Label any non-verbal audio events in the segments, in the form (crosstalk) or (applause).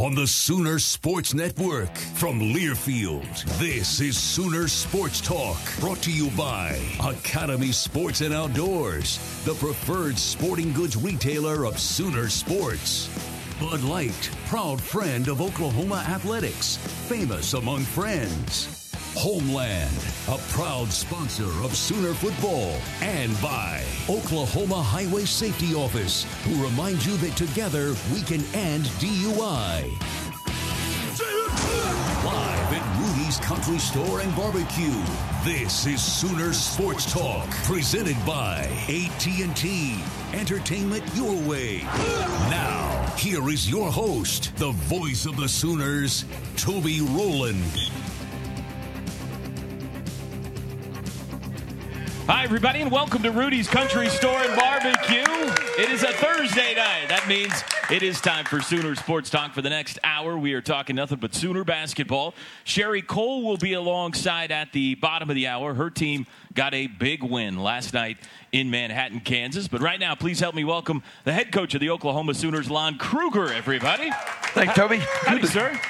On the Sooner Sports Network from Learfield, this is Sooner Sports Talk, brought to you by Academy Sports and Outdoors, the preferred sporting goods retailer of Sooner Sports. Bud Light, proud friend of Oklahoma athletics, famous among friends. Homeland, a proud sponsor of Sooner football, and by Oklahoma Highway Safety Office, who reminds you that together we can end DUI. Live at Rudy's Country Store and Barbecue. This is Sooner Sports Talk, presented by AT&T. Entertainment your way. Now, here is your host, the voice of the Sooners, Toby Rowland. Hi, everybody, and welcome to Rudy's Country Store and Barbecue. It is a Thursday night. That means it is time for Sooner Sports Talk for the next hour. We are talking nothing but Sooner basketball. Sherri Coale will be alongside at the bottom of the hour. Her team got a big win last night in Manhattan, Kansas. But right now, please help me welcome the head coach of the Oklahoma Sooners, Lon Kruger, everybody. Thanks, Toby. Howdy, sir.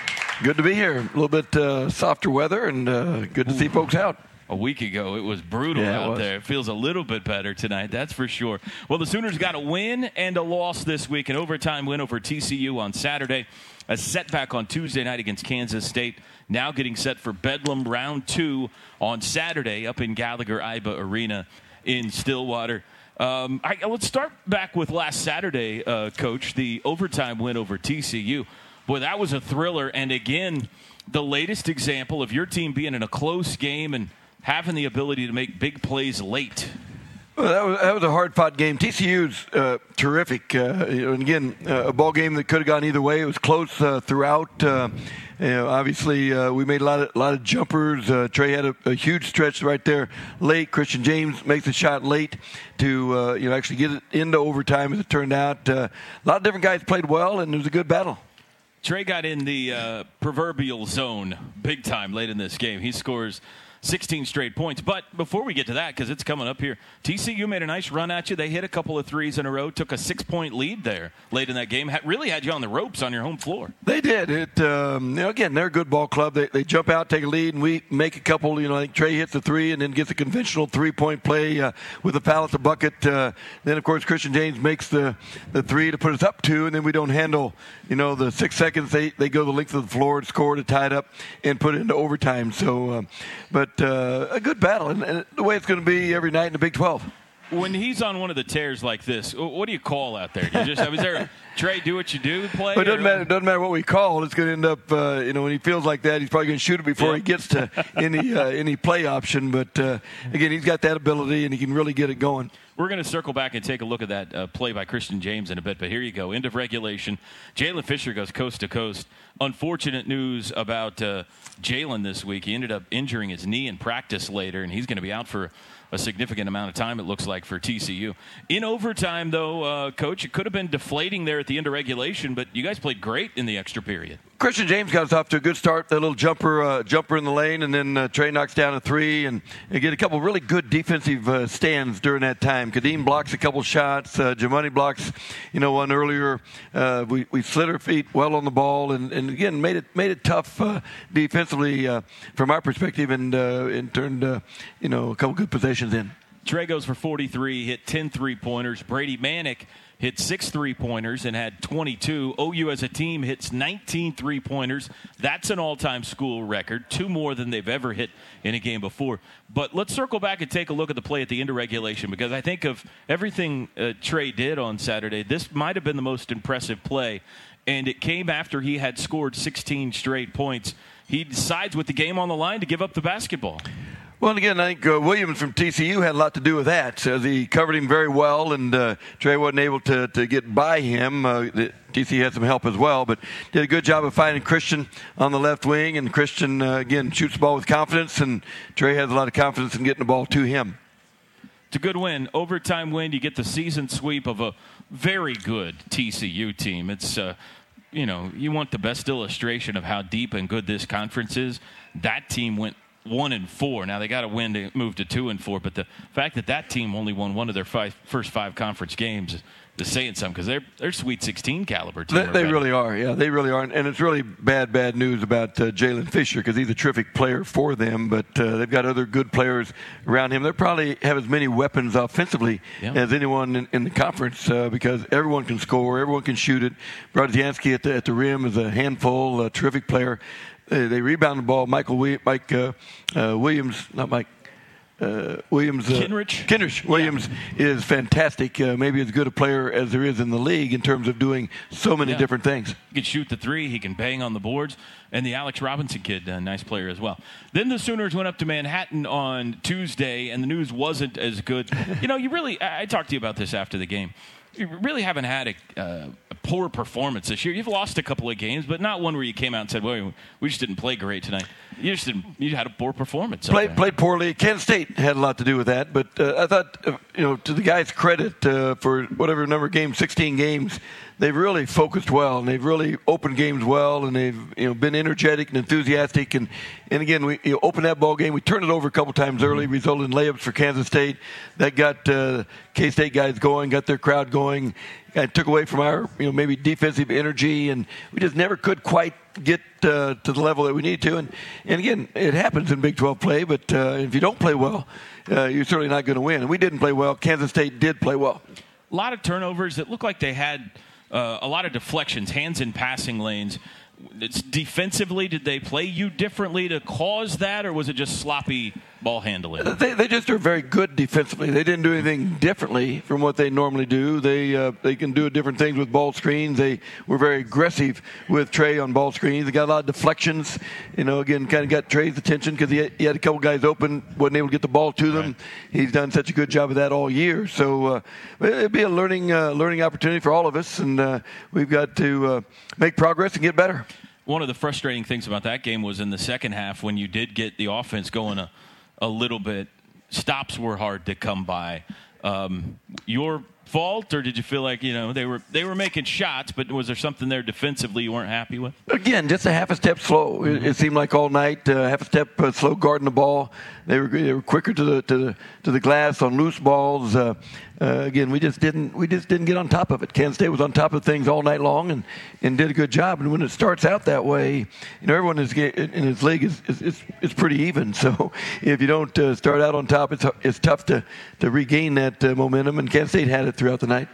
Good to be here. A little bit uh, softer weather and uh, good to see folks out a week ago. It was brutal Yeah, out was. there. It feels a little bit better tonight, that's for sure. Well, the Sooners got a win and a loss this week, an overtime win over TCU on Saturday, a setback on Tuesday night against Kansas State. Now getting set for Bedlam round two on Saturday up in Gallagher Iba Arena in Stillwater. Um, I, let's start back with last Saturday, uh, Coach, the overtime win over TCU. Boy, that was a thriller. And again, the latest example of your team being in a close game and having the ability to make big plays late. Well, that was, that was a hard fought game. TCU's uh, terrific. Uh, and again, uh, a ball game that could have gone either way. It was close uh, throughout. Uh, you know, obviously, uh, we made a lot of lot of jumpers. Uh, Trae had a, a huge stretch right there late. Christian James makes a shot late to uh, you know actually get it into overtime. As it turned out, uh, a lot of different guys played well, and it was a good battle. Trae got in the uh, proverbial zone big time late in this game. He scores 16 straight points. But before we get to that, because it's coming up here, TCU made a nice run at you. They hit a couple of threes in a row, took a six point lead there late in that game. Ha- really had you on the ropes on your home floor. They did it. Um, you know, again, they're a good ball club. They, they jump out, take a lead, and we make a couple. You know, I think Trae hits the three and then gets the conventional three point play uh, with a foul at the bucket. Uh, then, of course, Christian James makes the, the three to put us up two, and then we don't handle. You know, the six seconds they, they go the length of the floor and score to tie it up and put it into overtime. So, um, but uh, a good battle, and, and the way it's going to be every night in the Big 12. When he's on one of the tears like this, what do you call out there? Do you just, is there (laughs) Trae, do what you do, play. But it doesn't matter. It doesn't matter what we call. It's going to end up. Uh, you know, when he feels like that, he's probably going to shoot it before Yeah. he gets to (laughs) any uh, any play option. But uh, again, he's got that ability, and he can really get it going. We're going to circle back and take a look at that uh, play by Christian James in a bit, but here you go. End of regulation. Jaylen Fisher goes coast to coast. Unfortunate news about uh, Jaylen this week. He ended up injuring his knee in practice later, and he's going to be out for a significant amount of time, it looks like, for TCU. In overtime, though, uh, Coach, it could have been deflating there at the end of regulation, but you guys played great in the extra period. Christian James got us off to a good start. That little jumper, uh, jumper in the lane, and then uh, Trae knocks down a three, and they get a couple really good defensive uh, stands during that time. Khadeem blocks a couple shots. Uh, Jamuni blocks, you know, one earlier. Uh, we we slid our feet well on the ball, and, and again made it made it tough uh, defensively uh, from our perspective, and and turned you know a couple good possessions in. Trae goes for 43, hit 10 three pointers. Brady Manek hit six three pointers and had 22. OU as a team hits 19 three pointers. That's an all time school record, two more than they've ever hit in a game before. But let's circle back and take a look at the play at the end of regulation because I think of everything uh, Trae did on Saturday, this might have been the most impressive play. And it came after he had scored 16 straight points. He decides with the game on the line to give up the basketball. Well, and again, I think uh, Williams from TCU had a lot to do with that. Uh, he covered him very well, and uh, Trae wasn't able to, to get by him. Uh, the, TCU had some help as well, but did a good job of finding Christian on the left wing. And Christian, uh, again, shoots the ball with confidence, and Trae has a lot of confidence in getting the ball to him. It's a good win. Overtime win. You get the season sweep of a very good TCU team. It's, uh, you know, you want the best illustration of how deep and good this conference is. That team went one and four. Now they got to win to move to two and four, but the fact that that team only won one of their five, first five conference games is saying something because they're they're Sweet 16 caliber team. They, they really are, yeah, they really are, and it's really bad, bad news about uh, Jaylen Fisher because he's a terrific player for them. But uh, they've got other good players around him. They probably have as many weapons offensively Yeah. as anyone in, in the conference uh, because everyone can score, everyone can shoot it. Brodziansky at the at the rim is a handful, a terrific player. They, they rebound the ball. Michael Mike uh, uh, Williams, not Mike. Uh, Williams, uh, Kenrich? Kenrich Williams is fantastic. Uh, maybe as good a player as there is in the league in terms of doing so many Yeah. different things. He can shoot the three. He can bang on the boards. And the Alex Robinson kid, a nice player as well. Then the Sooners went up to Manhattan on Tuesday, and the news wasn't as good. you know, you really, I, I talked to you about this after the game. You really haven't had a, uh, a poor performance this year. You've lost a couple of games, but not one where you came out and said, well, we just didn't play great tonight. You just didn't, you had a poor performance. Played played poorly. Kansas State had a lot to do with that, but uh, I thought uh, you know to the guys' credit uh, for whatever number of games, 16 games, they've really focused well and they've really opened games well and they've you know been energetic and enthusiastic and and again we you know, opened that ball game. We turned it over a couple times early, resulted in layups for Kansas State. That got uh, K State guys going, got their crowd going. It took away from our you know maybe defensive energy and we just never could quite get uh, to the level that we need to. And, and again, it happens in Big 12 play, but uh, if you don't play well, uh, you're certainly not going to win. And we didn't play well. Kansas State did play well. a lot of turnovers. It looked like they had uh, a lot of deflections, hands in passing lanes. It's defensively, did they play you differently to cause that, or was it just sloppy ball handling? They, they just are very good defensively. They didn't do anything differently from what they normally do. They uh, they can do different things with ball screens. They were very aggressive with Trae on ball screens. They got a lot of deflections. You know, again, kind of got Trae's attention because he, had- he had a couple guys open, wasn't able to get the ball to them. He's done such a good job of that all year. So uh, it'd be a learning uh, learning opportunity for all of us, and uh, we've got to uh, make progress and get better. One of the frustrating things about that game was in the second half when you did get the offense going a, a little bit, stops were hard to come by. Um, your fault, or did you feel like you know they were they were making shots, but was there something there defensively you weren't happy with? Again, just a half a step slow. It, it seemed like all night, uh, half a step uh, slow guarding the ball. They were they were quicker to the to the to the glass on loose balls. Uh, uh, again, we just didn't we just didn't get on top of it. Kansas State was on top of things all night long and, and did a good job. And when it starts out that way, you know everyone is in his league is is, is, is pretty even. (laughs) So if you don't uh, start out on top, it's it's tough to to regain that uh, momentum. And Kansas State had it throughout the night.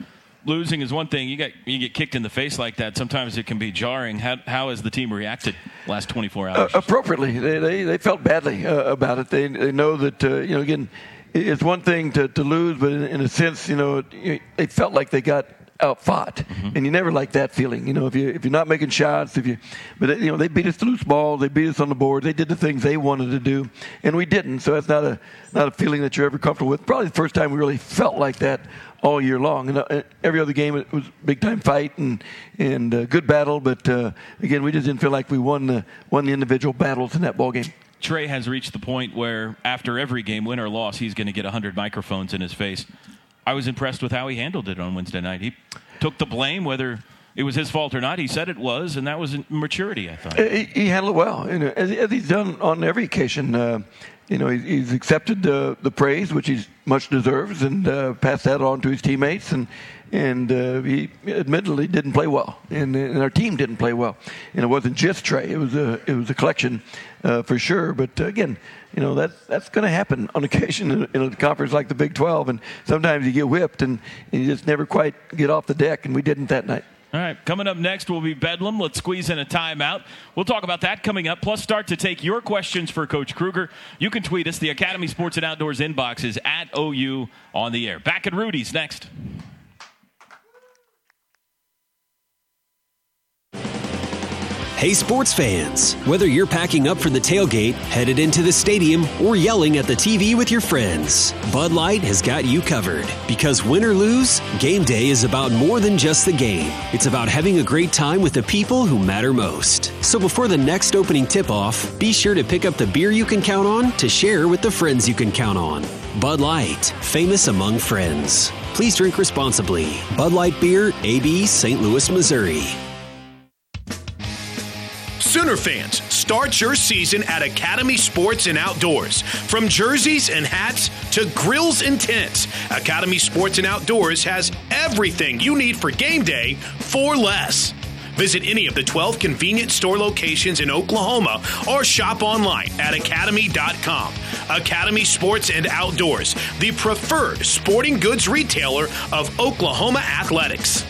Losing is one thing. You get you get kicked in the face like that. Sometimes it can be jarring. How how has the team reacted last 24 hours? Uh, appropriately. They, they, they felt badly uh, about it. They, they know that, uh, you know, again, it's one thing to, to lose, but in, in a sense, you know, it- they felt like they got out fought, mm-hmm. and you never like that feeling. You know, if you if you're not making shots, if you, but you know they beat us to loose balls, they beat us on the board, they did the things they wanted to do, and we didn't. So that's not a not a feeling that you're ever comfortable with. Probably the first time we really felt like that all year long. And uh, every other game it was big time fight and and uh, good battle, but uh, again we just didn't feel like we won the won the individual battles in that ball game. Trae has reached the point where after every game, win or loss, he's going to get 100 microphones in his face. I was impressed with how he handled it on Wednesday night. He took the blame, whether it was his fault or not. He said it was, and that was maturity. I thought he, he handled it well, and as, as, he's done on every occasion. Uh, you know, he's accepted the the praise, which he much deserves, and uh, passed that on to his teammates. And and uh, he admittedly didn't play well, and, and, our team didn't play well. And it wasn't just Trae; it was a it was a collection uh, for sure. But uh, again, you know that that's going to happen on (laughs) occasion in, in, a conference like the Big 12, and sometimes you get whipped and, and you just never quite get off the deck, and we didn't that night. All right, coming up next will be Bedlam. Let's squeeze in a timeout. We'll talk about that coming up. Plus, start to take your questions for Coach Kruger. You can tweet us. The Academy Sports and Outdoors inbox is at OU on the air. Back at Rudy's next. Hey, sports fans! Whether you're packing up for the tailgate, headed into the stadium, or yelling at the TV with your friends, Bud Light has got you covered. Because win or lose, game day is about more than just the game. It's about having a great time with the people who matter most. So before the next opening tip off, be sure to pick up the beer you can count on to share with the friends you can count on. Bud Light, famous among friends. Please drink responsibly. Bud Light Beer, AB, St. Louis, Missouri. Sooner fans, start your season at Academy Sports and Outdoors. From jerseys and hats to grills and tents, Academy Sports and Outdoors has everything you need for game day for less. Visit any of the 12 convenient store locations in Oklahoma or shop online at academy.com. Academy Sports and Outdoors, the preferred sporting goods retailer of Oklahoma athletics.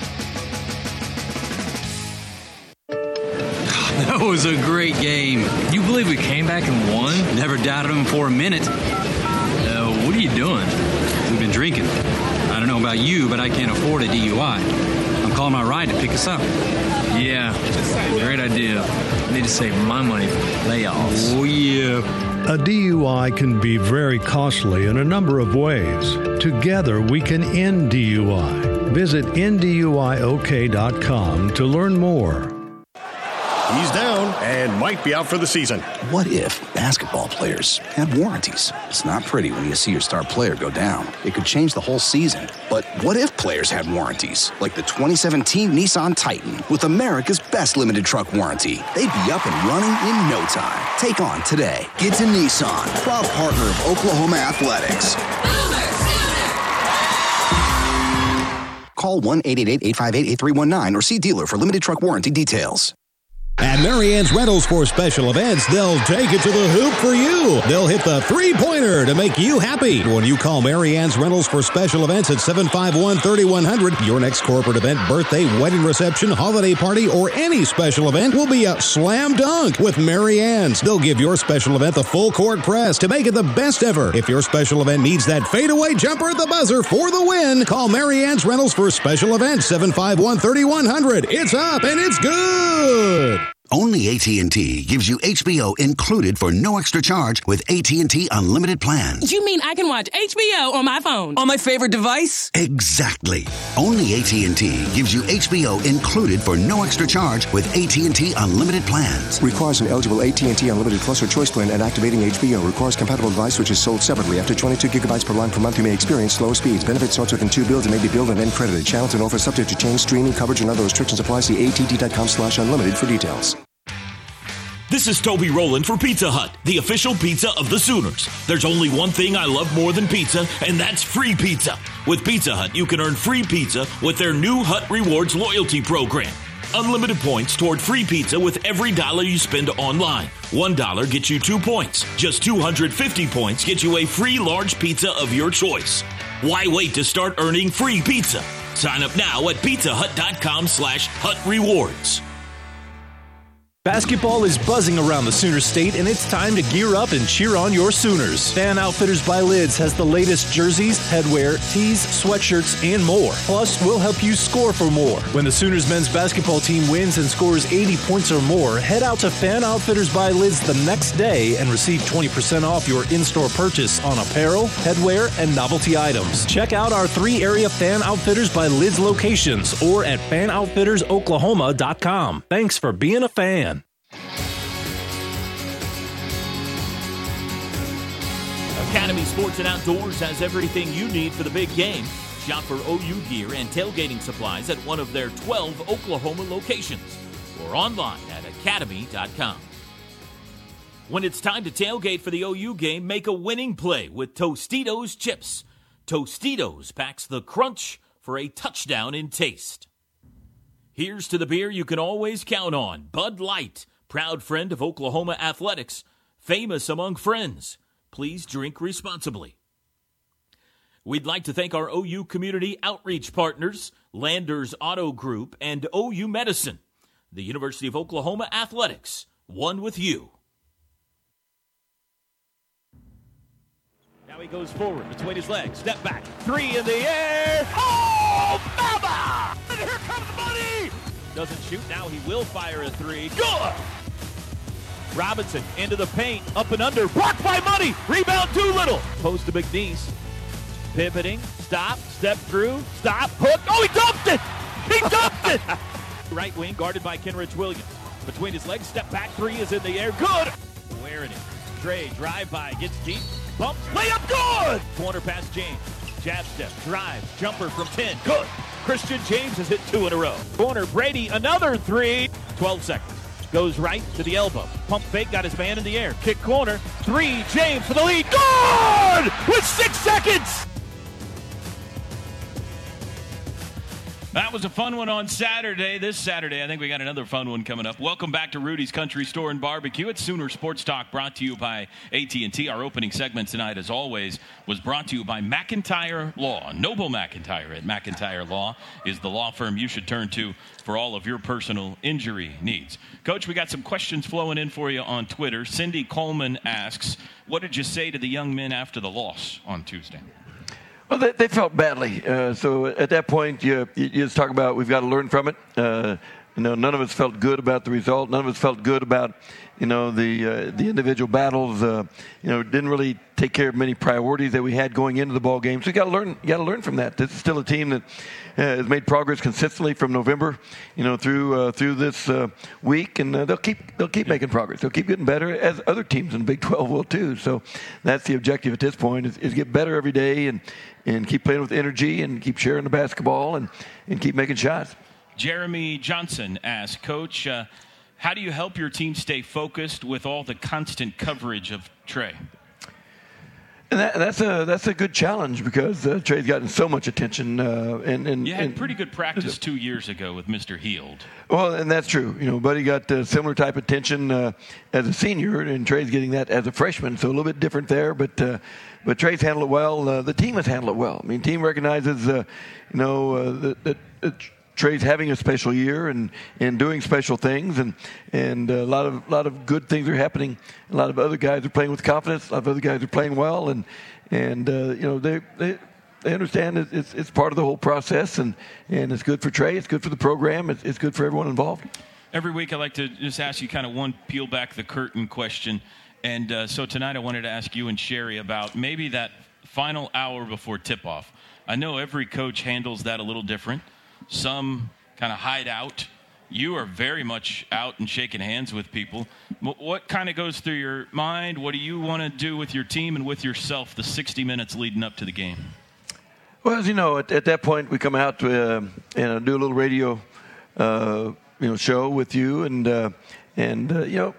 (laughs) That was a great game. You believe we came back and won? Never doubted them for a minute. Uh, what are you doing? We've been drinking. I don't know about you, but I can't afford a DUI. I'm calling my ride to pick us up. Yeah, great idea. I need to save my money for layoffs. Oh, yeah. A DUI can be very costly in a number of ways. Together, we can end DUI. Visit nduiok.com to learn more. He's down and might be out for the season. What if basketball players had warranties? It's not pretty when you see your star player go down. It could change the whole season. But what if players had warranties? Like the 2017 Nissan Titan with America's best limited truck warranty. They'd be up and running in no time. Take on today. Get to Nissan, proud partner of Oklahoma Athletics. Call 1 888 858 8319 or see dealer for limited truck warranty details. At Marianne's Rentals for special events, they'll take it to the hoop for you. They'll hit the three pointer to make you happy. When you call Marianne's Rentals for special events at 751 3100, your next corporate event, birthday, wedding reception, holiday party, or any special event will be a slam dunk with Marianne's. They'll give your special event the full court press to make it the best ever. If your special event needs that fadeaway jumper at the buzzer for the win, call Marianne's Rentals for special events 751 3100. It's up and it's good. Only AT&T gives you HBO included for no extra charge with AT&T unlimited plans. You mean I can watch HBO on my phone? On my favorite device? Exactly. Only AT&T gives you HBO included for no extra charge with AT&T unlimited plans. Requires an eligible AT&T unlimited plus or choice plan and activating HBO. Requires compatible device which is sold separately. After 22 gigabytes per line per month, you may experience slow speeds. Benefits starts within two bills and may be billed and then credited. Channels and offers subject to change. Streaming coverage and other restrictions apply. See att.com slash unlimited for details. This is Toby Rowland for Pizza Hut, the official pizza of the Sooners. There's only one thing I love more than pizza, and that's free pizza. With Pizza Hut, you can earn free pizza with their new Hut Rewards loyalty program. Unlimited points toward free pizza with every dollar you spend online. One dollar gets you two points. Just 250 points get you a free large pizza of your choice. Why wait to start earning free pizza? Sign up now at pizzahut.com slash hut rewards. Basketball is buzzing around the Sooner State, and it's time to gear up and cheer on your Sooners. Fan Outfitters by Lids has the latest jerseys, headwear, tees, sweatshirts, and more. Plus, we'll help you score for more. When the Sooners men's basketball team wins and scores 80 points or more, head out to Fan Outfitters by Lids the next day and receive 20% off your in store purchase on apparel, headwear, and novelty items. Check out our three area Fan Outfitters by Lids locations or at fanoutfittersoklahoma.com. Thanks for being a fan. Sports and Outdoors has everything you need for the big game. Shop for OU gear and tailgating supplies at one of their 12 Oklahoma locations or online at academy.com. When it's time to tailgate for the OU game, make a winning play with Tostitos chips. Tostitos packs the crunch for a touchdown in taste. Here's to the beer you can always count on Bud Light, proud friend of Oklahoma athletics, famous among friends. Please drink responsibly. We'd like to thank our OU community outreach partners, Landers Auto Group, and OU Medicine, the University of Oklahoma Athletics, one with you. Now he goes forward between his legs. Step back. Three in the air. Oh, Baba! And here comes money. Doesn't shoot. Now he will fire a three. Good. Robinson into the paint. Up and under. Blocked by Money. Rebound Doolittle. Post to McNeace. Pivoting. Stop. Step through. Stop. Hook. Oh, he dumped it. He dumped it. (laughs) right wing guarded by Kenrich Williams. Between his legs. Step back. Three is in the air. Good. Wearing it. Trae drive by. Gets deep. Bumps. Layup. Good. Corner pass James. Jab step. Drive. Jumper from 10. Good. Christian James has hit two in a row. Corner Brady. Another three. 12 seconds. Goes right to the elbow. Pump fake, got his man in the air. Kick corner. Three, James for the lead. Good! With six seconds! That was a fun one on Saturday. This Saturday, I think we got another fun one coming up. Welcome back to Rudy's Country Store and Barbecue. It's Sooner Sports Talk, brought to you by AT&T. Our opening segment tonight, as always, was brought to you by McIntyre Law. Noble McIntyre at McIntyre Law is the law firm you should turn to for all of your personal injury needs. Coach, we got some questions flowing in for you on Twitter. Cindy Coleman asks, "What did you say to the young men after the loss on Tuesday?" Well, they, they felt badly. Uh, so at that point, you, you just talk about we've got to learn from it. Uh, you know, none of us felt good about the result. None of us felt good about, you know, the uh, the individual battles. Uh, you know, didn't really take care of many priorities that we had going into the ball game. So you got to learn. You got to learn from that. This is still a team that uh, has made progress consistently from November, you know, through uh, through this week, and they'll keep they'll keep making progress. They'll keep getting better, as other teams in the Big 12 will too. So that's the objective at this point: is, is get better every day and and keep playing with energy and keep sharing the basketball and and keep making shots. Jeremy Johnson asks, Coach, uh, how do you help your team stay focused with all the constant coverage of Trae? And that, that's a that's a good challenge because uh, Trae's gotten so much attention. Uh, and, and you had and, pretty good practice two years ago with Mr. Hield. Well, and that's true. You know, Buddy got a similar type of attention uh, as a senior, and Trae's getting that as a freshman, so a little bit different there. But uh, but Trae's handled it well. Uh, the team has handled it well. I mean, team recognizes, uh, you know, that, that, that Trae's having a special year and, and doing special things, and and a lot of lot of good things are happening. A lot of other guys are playing with confidence. A lot of other guys are playing well, and and uh, you know they they. They understand it's, it's part of the whole process, and, and it's good for Trae. It's good for the program. It's, it's good for everyone involved. Every week, I like to just ask you kind of one peel back the curtain question. And uh, so tonight, I wanted to ask you and Sherri about maybe that final hour before tip off. I know every coach handles that a little different some kind of hide out. You are very much out and shaking hands with people. What kind of goes through your mind? What do you want to do with your team and with yourself the 60 minutes leading up to the game? Well, as you know, at, at that point, we come out to, uh, and do a little radio, uh, you know, show with you, and uh, and uh, you know,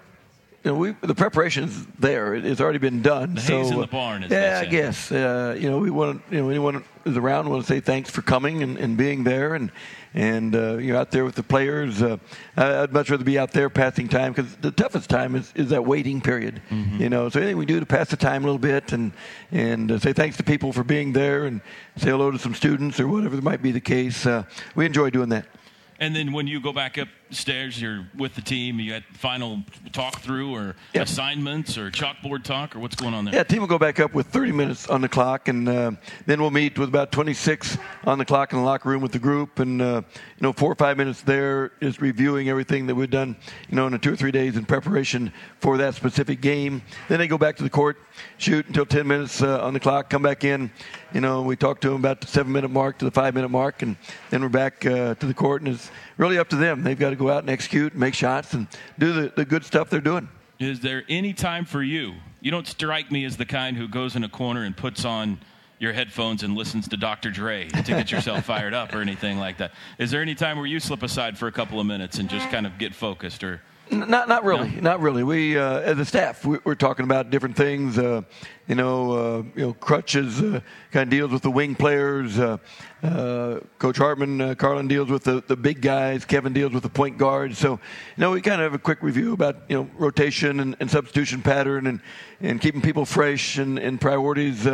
you know, we, the preparation's there. It, it's already been done. The so, hay's in the barn. As yeah, I guess. Uh, you know, we want you know anyone who's around want to say thanks for coming and, and being there, and and uh, you're out there with the players. Uh, I'd much rather be out there passing time because the toughest time is, is that waiting period. Mm-hmm. You know, so anything we do to pass the time a little bit and and uh, say thanks to people for being there and say hello to some students or whatever might be the case. Uh, we enjoy doing that. And then when you go back up upstairs, you're with the team, you had final talk through or assignments or chalkboard talk, or what's going on there? Yeah, team will go back up with 30 minutes on the clock, and uh, then we'll meet with about 26 on the clock in the locker room with the group, and uh, you know, four or five minutes there is reviewing everything that we've done, you know, in the two or three days in preparation for that specific game. Then they go back to the court, shoot until 10 minutes uh, on the clock, come back in. You know, we talk to them about the seven minute mark to the five minute mark, and then we're back uh, to the court, and it's really up to them. They've got to go out and execute, and make shots, and do the, the good stuff they're doing. Is there any time for you? You don't strike me as the kind who goes in a corner and puts on your headphones and listens to Dr. Dre to get yourself fired up or anything like that. Is there any time where you slip aside for a couple of minutes and just uh, kind of get focused or? Not, not really, no? not really. We, uh, as a staff, we, are talking about different things. Uh, you know, uh, you know, Crutches uh, kind of deals with the wing players. Uh, uh, Coach Hartman, Carlin deals with the, the big guys. Kevin deals with the point guards. So, you know, we kind of have a quick review about you know rotation and, and substitution pattern and, and keeping people fresh and, and priorities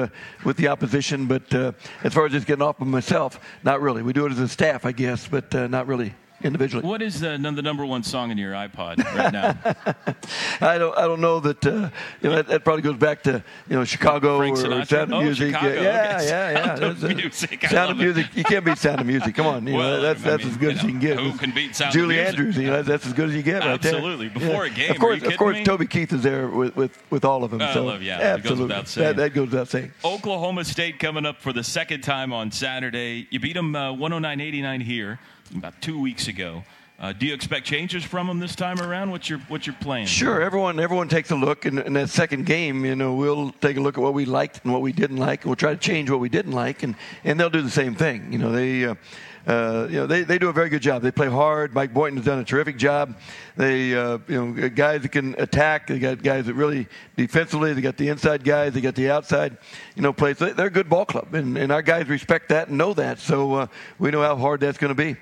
with the opposition. But as far as just getting off of myself, not really. We do it as a staff, I guess, but not really individually. What is the, the number one song in your iPod right now? (laughs) I don't I don't know that uh, you know that, that, probably goes back to you know Chicago Frank or? Sound of oh, Music. Chicago. Yeah, okay. yeah, yeah. Sound of Music. I Sound of it. Music. You can't beat Sound of Music. Come on, you well, know that's I that's mean, as good you as you can get. Who can beat Sound Julie of Music? Andrews. You know that's as good as you get right there. Absolutely. Before yeah. a game, of course, of course, me? Toby Keith is there with with, with all of them. I so love, yeah, absolutely. It goes. That, that goes without saying. Oklahoma State coming up for the second time on Saturday. You beat them uh, 109-89 here about two weeks ago. Uh, do you expect changes from them this time around? What's your what's your plan? Sure. Everyone everyone takes a look, and in that second game, you know, we'll take a look at what we liked and what we didn't like, and we'll try to change what we didn't like, and, and they'll do the same thing. You know, they. Uh, uh, you know, they, they do a very good job. They play hard. Mike Boynton has done a terrific job. They, uh, you know, guys that can attack. They got guys that really defensively. They got the inside guys. They got the outside, you know, plays. They're a good ball club, and, and our guys respect that and know that. So uh, we know how hard that's going to be.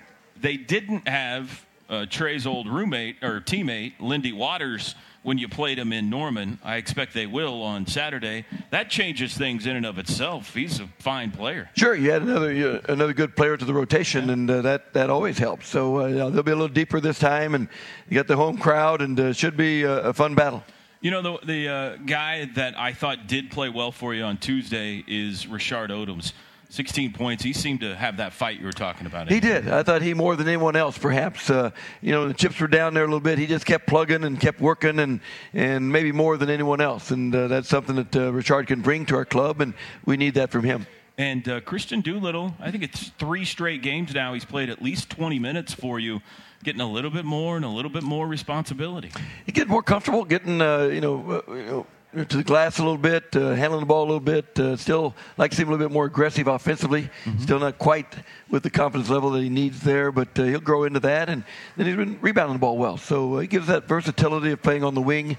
They didn't have uh, Trae's old roommate or teammate, Lindy Waters, when you played him in Norman. I expect they will on Saturday. That changes things in and of itself. He's a fine player. Sure, you had another uh, another good player to the rotation, and uh, that that always helps. So uh, they'll be a little deeper this time, and you got the home crowd, and uh, should be a, a, fun battle. You know, the, the uh, guy that I thought did play well for you on Tuesday is Rashard Odomes. 16 points. He seemed to have that fight you were talking about. He did. I thought he more than anyone else, perhaps. Uh, you know, the chips were down there a little bit. He just kept plugging and kept working, and and maybe more than anyone else. And uh, that's something that uh, Rashard can bring to our club, and we need that from him. And uh, Christian Doolittle, I think it's three straight games now. He's played at least 20 minutes for you getting a little bit more and a little bit more responsibility. He getting more comfortable, getting uh, you know, uh, you know to the glass a little bit, uh, handling the ball a little bit. Uh, still like to see him a little bit more aggressive offensively. Mm-hmm. Still not quite with the confidence level that he needs there, but uh, he'll grow into that. And then he's been rebounding the ball well. So uh, he gives that versatility of playing on the wing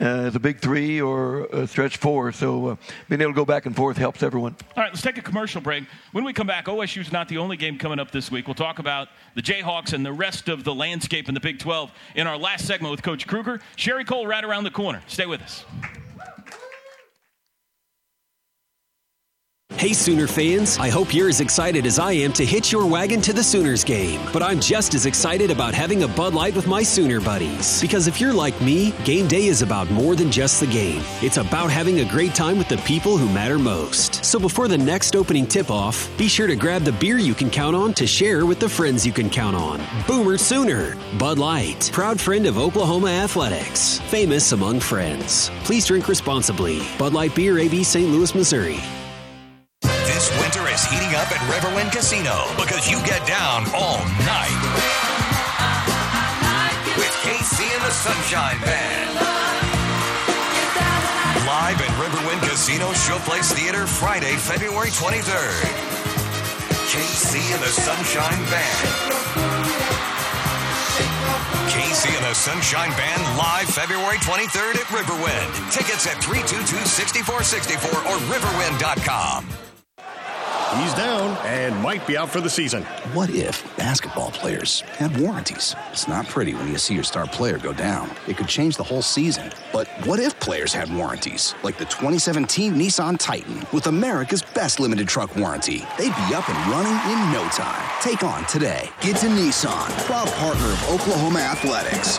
uh, as a big three or a stretch four. So uh, being able to go back and forth helps everyone. All right, let's take a commercial break. When we come back, OSU is not the only game coming up this week. We'll talk about the Jayhawks and the rest of the landscape in the Big 12 in our last segment with Coach Kruger. Sherri Coale right around the corner. Stay with us. Hey Sooner fans, I hope you're as excited as I am to hitch your wagon to the Sooners game. But I'm just as excited about having a Bud Light with my Sooner buddies. Because if you're like me, game day is about more than just the game. It's about having a great time with the people who matter most. So before the next opening tip off, be sure to grab the beer you can count on to share with the friends you can count on. Boomer Sooner, Bud Light, proud friend of Oklahoma Athletics, famous among friends. Please drink responsibly. Bud Light Beer, AB St. Louis, Missouri. This winter is heating up at Riverwind Casino because you get down all night with KC and the Sunshine Band. Live at Riverwind Casino Showplace Theater Friday, February 23rd. KC and the Sunshine Band. KC and the Sunshine Band live February 23rd at Riverwind. Tickets at 322-6464 or riverwind.com. He's down and might be out for the season. What if basketball players had warranties? It's not pretty when you see your star player go down. It could change the whole season. But what if players had warranties? Like the 2017 Nissan Titan with America's best limited truck warranty. They'd be up and running in no time. Take on today. Get to Nissan, proud partner of Oklahoma Athletics.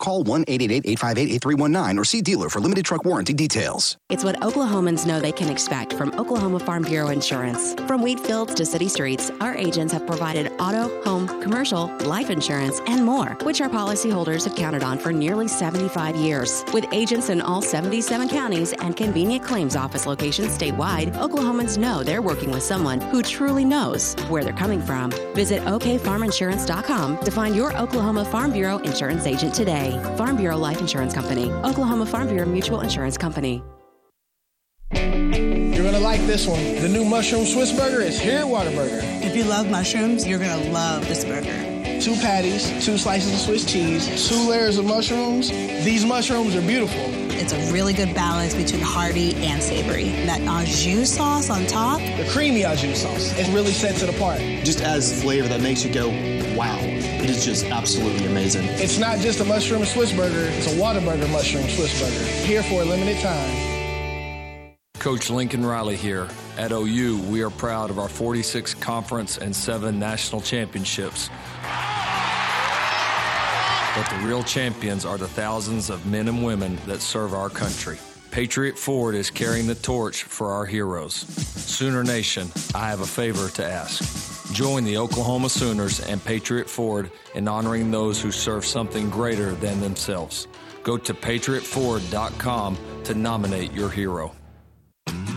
Call 1 888 858 8319 or see dealer for limited truck warranty details. It's what Oklahomans know they can expect from Oklahoma Farm Bureau Insurance. From wheat fields to city streets, our agents have provided auto, home, commercial, life insurance, and more, which our policyholders have counted on for nearly 75 years. With agents in all 77 counties and convenient claims office locations statewide, Oklahomans know they're working with someone who truly knows where they're coming from. Visit okfarminsurance.com to find your Oklahoma Farm Bureau insurance agent today. Farm Bureau Life Insurance Company, Oklahoma Farm Bureau Mutual Insurance Company. You're gonna like this one. The new mushroom Swiss burger is here at Whataburger. If you love mushrooms, you're gonna love this burger. Two patties, two slices of Swiss cheese, two layers of mushrooms. These mushrooms are beautiful. It's a really good balance between hearty and savory. That au jus sauce on top. The creamy au jus sauce. It really sets it apart. Just adds flavor that makes you go, wow. It is just absolutely amazing. It's not just a mushroom Swiss burger, it's a Whataburger mushroom Swiss burger. Here for a limited time. Coach Lincoln Riley here. At OU, we are proud of our 46 conference and seven national championships. But the real champions are the thousands of men and women that serve our country. Patriot Ford is carrying the torch for our heroes. Sooner Nation, I have a favor to ask. Join the Oklahoma Sooners and Patriot Ford in honoring those who serve something greater than themselves. Go to patriotford.com to nominate your hero.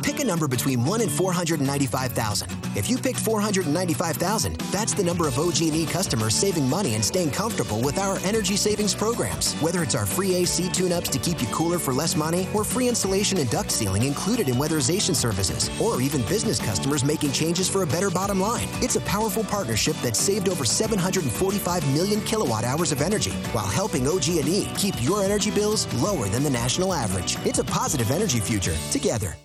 Pick a number between 1 and 495,000. If you picked 495,000, that's the number of OG&E customers saving money and staying comfortable with our energy savings programs. Whether it's our free AC tune-ups to keep you cooler for less money, or free insulation and duct sealing included in weatherization services, or even business customers making changes for a better bottom line. It's a powerful partnership that saved over 745 million kilowatt hours of energy while helping OG&E keep your energy bills lower than the national average. It's a positive energy future together.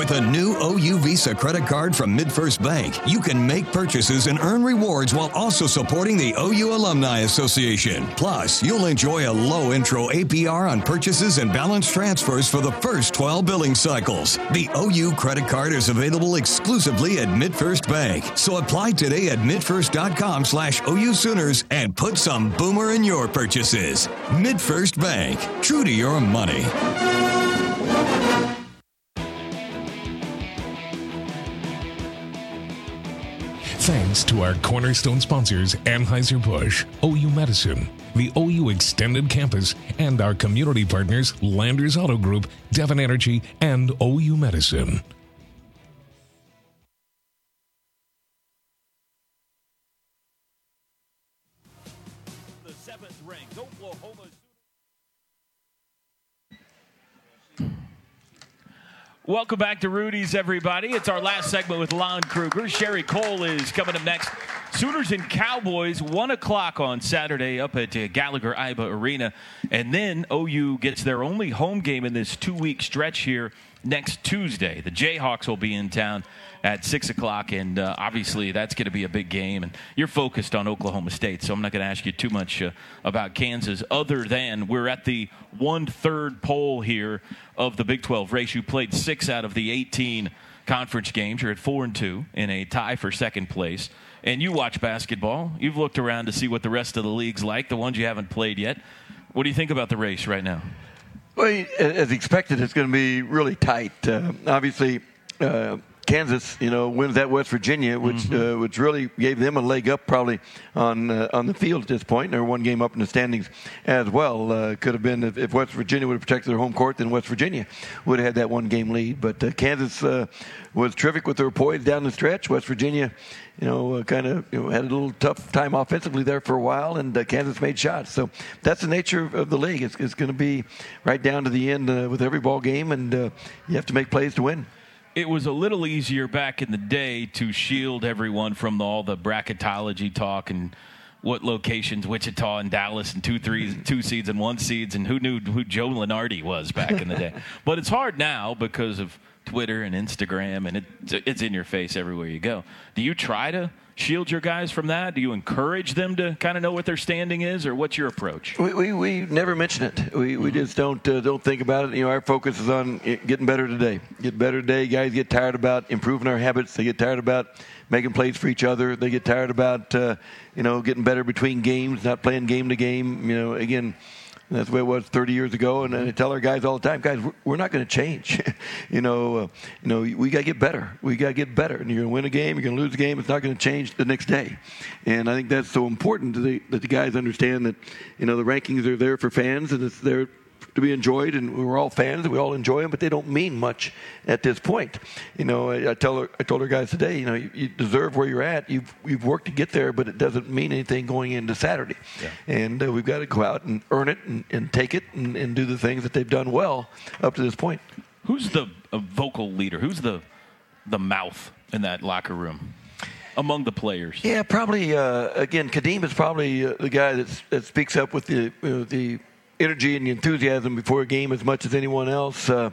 With a new OU Visa credit card from MidFirst Bank, you can make purchases and earn rewards while also supporting the OU Alumni Association. Plus, you'll enjoy a low intro APR on purchases and balance transfers for the first 12 billing cycles. The OU credit card is available exclusively at MidFirst Bank. So apply today at midfirst.com slash OU Sooners and put some boomer in your purchases. MidFirst Bank, true to your money. Thanks to our cornerstone sponsors, Anheuser-Busch, OU Medicine, the OU Extended Campus, and our community partners, Landers Auto Group, Devon Energy, and OU Medicine. Welcome back to Rudy's, everybody. It's our last segment with Lon Kruger. Sherri Coale is coming up next. Sooners and Cowboys, 1 o'clock on Saturday up at uh, Gallagher Iba Arena. And then OU gets their only home game in this two week stretch here next Tuesday. The Jayhawks will be in town at 6 o'clock, and uh, obviously that's going to be a big game. And you're focused on Oklahoma State, so I'm not going to ask you too much uh, about Kansas, other than we're at the one third poll here of the Big 12 race. You played six out of the 18 conference games. You're at 4 and 2 in a tie for second place. And you watch basketball. You've looked around to see what the rest of the league's like, the ones you haven't played yet. What do you think about the race right now? Well, as expected, it's going to be really tight. Uh, obviously, uh, Kansas, you know, wins at West Virginia, which mm-hmm. uh, which really gave them a leg up probably on uh, on the field at this point. They're one game up in the standings as well. Uh, could have been if, if, West Virginia would have protected their home court, then West Virginia would have had that one game lead. But uh, Kansas uh, was terrific with their poise down the stretch. West Virginia, you know, uh, kind of you know, had a little tough time offensively there for a while, and Kansas made shots. So that's the nature of, of the league. It's, it's going to be right down to the end with every ball game, and you have to make plays to win it was a little easier back in the day to shield everyone from all the bracketology talk and what locations Wichita and Dallas and two threes, two seeds and one seeds, and who knew who Joe Lunardi was back in the day. (laughs) but it's hard now because of Twitter and Instagram, and it, it's in your face everywhere you go. Do you try to shield your guys from that? Do you encourage them to kind of know what their standing is, or what's your approach? We, we, we never mention it. We, we just don't uh, don't think about it. You know, our focus is on getting better today. Get better today. Guys get tired about improving our habits. They get tired about making plays for each other. They get tired about uh, you know getting better between games, not playing game to game. You know, again. That's the way it was 30 years ago, and I tell our guys all the time, guys, we're not going to change. (laughs) you know, uh, you know, we got to get better. We got to get better, and you're going to win a game, you're going to lose a game. It's not going to change the next day, and I think that's so important the, that the guys understand that, you know, the rankings are there for fans, and it's there to be enjoyed, and we're all fans, and we all enjoy them, but they don't mean much at this point. You know, I, I tell her, I told our guys today, you know, you, you, deserve where you're at. You've you've worked to get there, but it doesn't mean anything going into Saturday. Yeah. And uh, we've got to go out and earn it and, and take it and, and, do the things that they've done well up to this point. Who's the vocal leader? Who's the the mouth in that locker room? among the players? Yeah, probably. Uh, again, Khadeem is probably uh, the guy that speaks up with the uh, the energy and enthusiasm before a game as much as anyone else. Uh,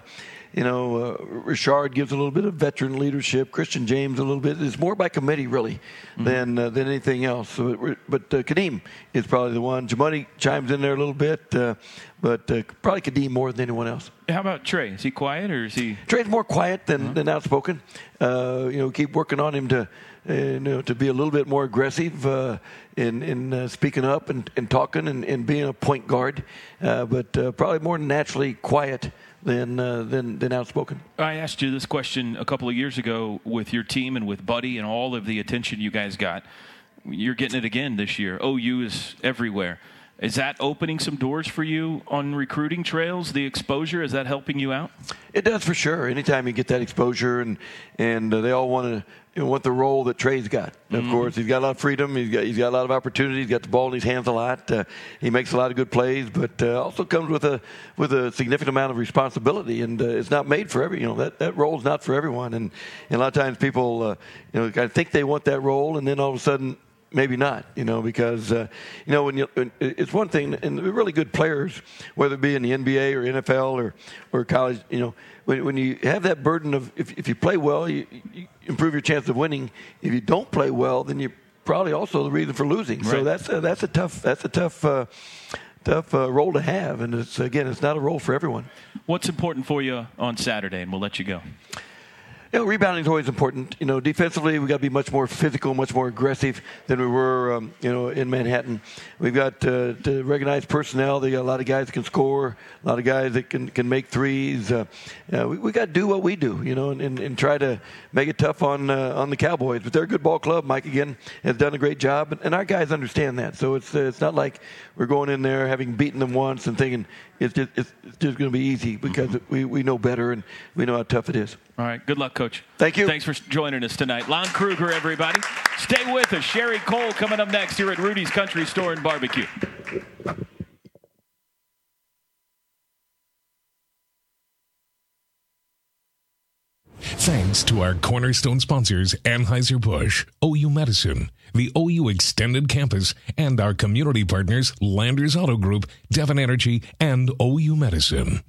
you know, uh, Rashard gives a little bit of veteran leadership. Christian James a little bit. It's more by committee really mm-hmm. than uh, than anything else. So, it, but uh, Khadeem is probably the one. Jamuni chimes in there a little bit, uh, but uh, probably Khadeem more than anyone else. How about Trae? Is he quiet or is he? Trae's more quiet than, uh-huh. than outspoken. Uh, you know, keep working on him to you know, to be a little bit more aggressive uh, in, in uh, speaking up and, and talking and, and, being a point guard, uh, but uh, probably more naturally quiet than, uh, than, than outspoken. I asked you this question a couple of years ago with your team and with Buddy and all of the attention you guys got. You're getting it again this year. OU is everywhere. Is that opening some doors for you on recruiting trails? The exposure is that helping you out? It does for sure. Anytime you get that exposure, and and uh, they all want to you know, want the role that Trae's got. Of mm-hmm. course, he's got a lot of freedom. He's got he's got a lot of opportunities. He's got the ball in his hands a lot. Uh, he makes a lot of good plays, but uh, also comes with a with a significant amount of responsibility. And uh, it's not made for every you know that that role is not for everyone. And, and a lot of times people uh, you know kind of think they want that role, and then all of a sudden maybe not, you know, because uh, you know when you it's one thing, and really good players, whether it be in the NBA or NFL or or college, you know, when, when you have that burden of if, if you play well, you, you improve your chance of winning. If you don't play well, then you're probably also the reason for losing. Right. So that's a, that's a tough that's a tough. Uh, tough uh, role to have, and it's again, it's not a role for everyone. What's important for you on Saturday, and we'll let you go. You know, rebounding is always important. You know, defensively, we've got to be much more physical, much more aggressive than we were, um, you know, in Manhattan. We've got uh, to recognize personnel. They got a lot of guys that can score, a lot of guys that can, can make threes. Uh, know, we, we got to do what we do, you know, and, and, and try to make it tough on uh, on the Cowboys. But they're a good ball club. Mike, again, has done a great job, and our guys understand that. So it's, uh, it's not like we're going in there having beaten them once and thinking it's just, it's just going to be easy because we, we know better and we know how tough it is. All right. Good luck, Coach. Thank you. Thanks for joining us tonight. Lon Kruger, everybody. Stay with us. Sherri Coale coming up next here at Rudy's Country Store and Barbecue. Thanks to our cornerstone sponsors, Anheuser-Busch, OU Medicine, the OU Extended Campus, and our community partners, Landers Auto Group, Devon Energy, and OU Medicine.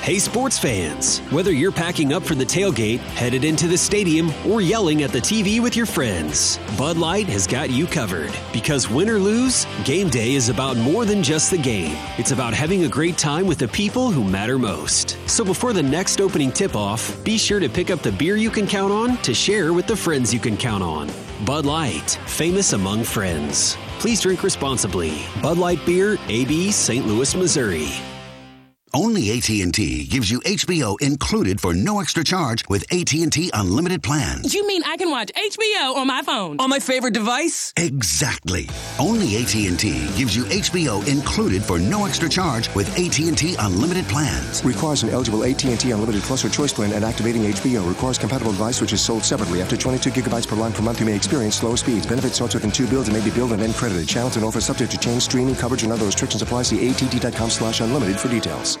Hey, sports fans! Whether you're packing up for the tailgate, headed into the stadium, or yelling at the TV with your friends, Bud Light has got you covered. Because win or lose, game day is about more than just the game. It's about having a great time with the people who matter most. So before the next opening tip off, be sure to pick up the beer you can count on to share with the friends you can count on. Bud Light, famous among friends. Please drink responsibly. Bud Light Beer, AB, St. Louis, Missouri. Only AT&T gives you HBO included for no extra charge with AT&T unlimited plans. You mean I can watch HBO on my phone? On my favorite device? Exactly. Only AT&T gives you HBO included for no extra charge with AT&T unlimited plans. Requires an eligible AT&T unlimited plus or choice plan and activating HBO. Requires compatible device which is sold separately. After 22 gigabytes per line per month, you may experience slow speeds. Benefits starts within two bills and may be billed and then credited. Channels and offers subject to change. Streaming coverage and other restrictions apply. See att.com slash unlimited for details.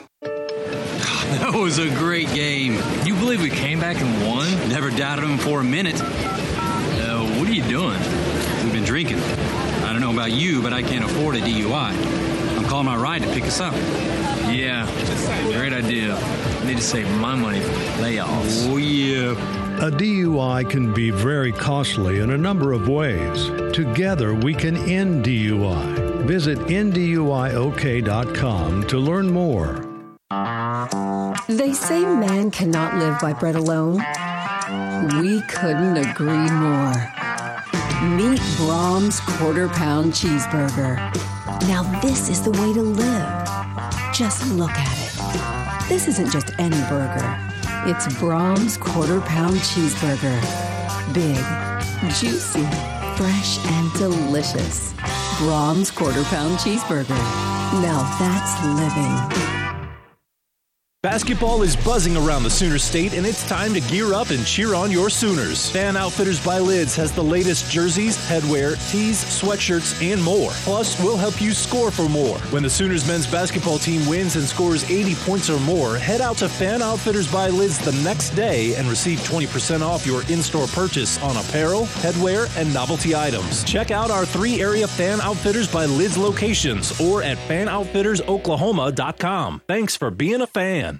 That was a great game. You believe we came back and won? Never doubted them for a minute. Uh, what are you doing? We've been drinking. I don't know about you, but I can't afford a DUI. I'm calling my ride to pick us up. Yeah, great idea. I need to save my money for layoffs. Oh, yeah. A DUI can be very costly in a number of ways. Together, we can end DUI. Visit NDUIOK.com to learn more. They say man cannot live by bread alone. We couldn't agree more. Meet Braum's Quarter Pound Cheeseburger. Now, this is the way to live. Just look at it. This isn't just any burger, it's Braum's Quarter Pound Cheeseburger. Big, juicy, fresh, and delicious. Braum's Quarter Pound Cheeseburger. Now that's living. Basketball is buzzing around the Sooner State, and it's time to gear up and cheer on your Sooners. Fan Outfitters by Lids has the latest jerseys, headwear, tees, sweatshirts, and more. Plus, we'll help you score for more. When the Sooners men's basketball team wins and scores 80 points or more, head out to Fan Outfitters by Lids the next day and receive 20% off your in store purchase on apparel, headwear, and novelty items. Check out our three area Fan Outfitters by Lids locations or at fanoutfittersoklahoma.com. Thanks for being a fan.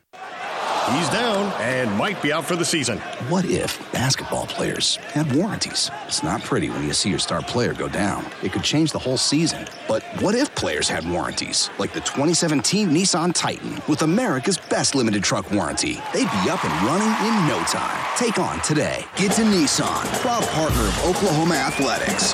He's down and might be out for the season. What if basketball players had warranties? It's not pretty when you see your star player go down. It could change the whole season. But what if players had warranties? Like the 2017 Nissan Titan with America's best limited truck warranty. They'd be up and running in no time. Take on today. Get to Nissan, proud partner of Oklahoma Athletics.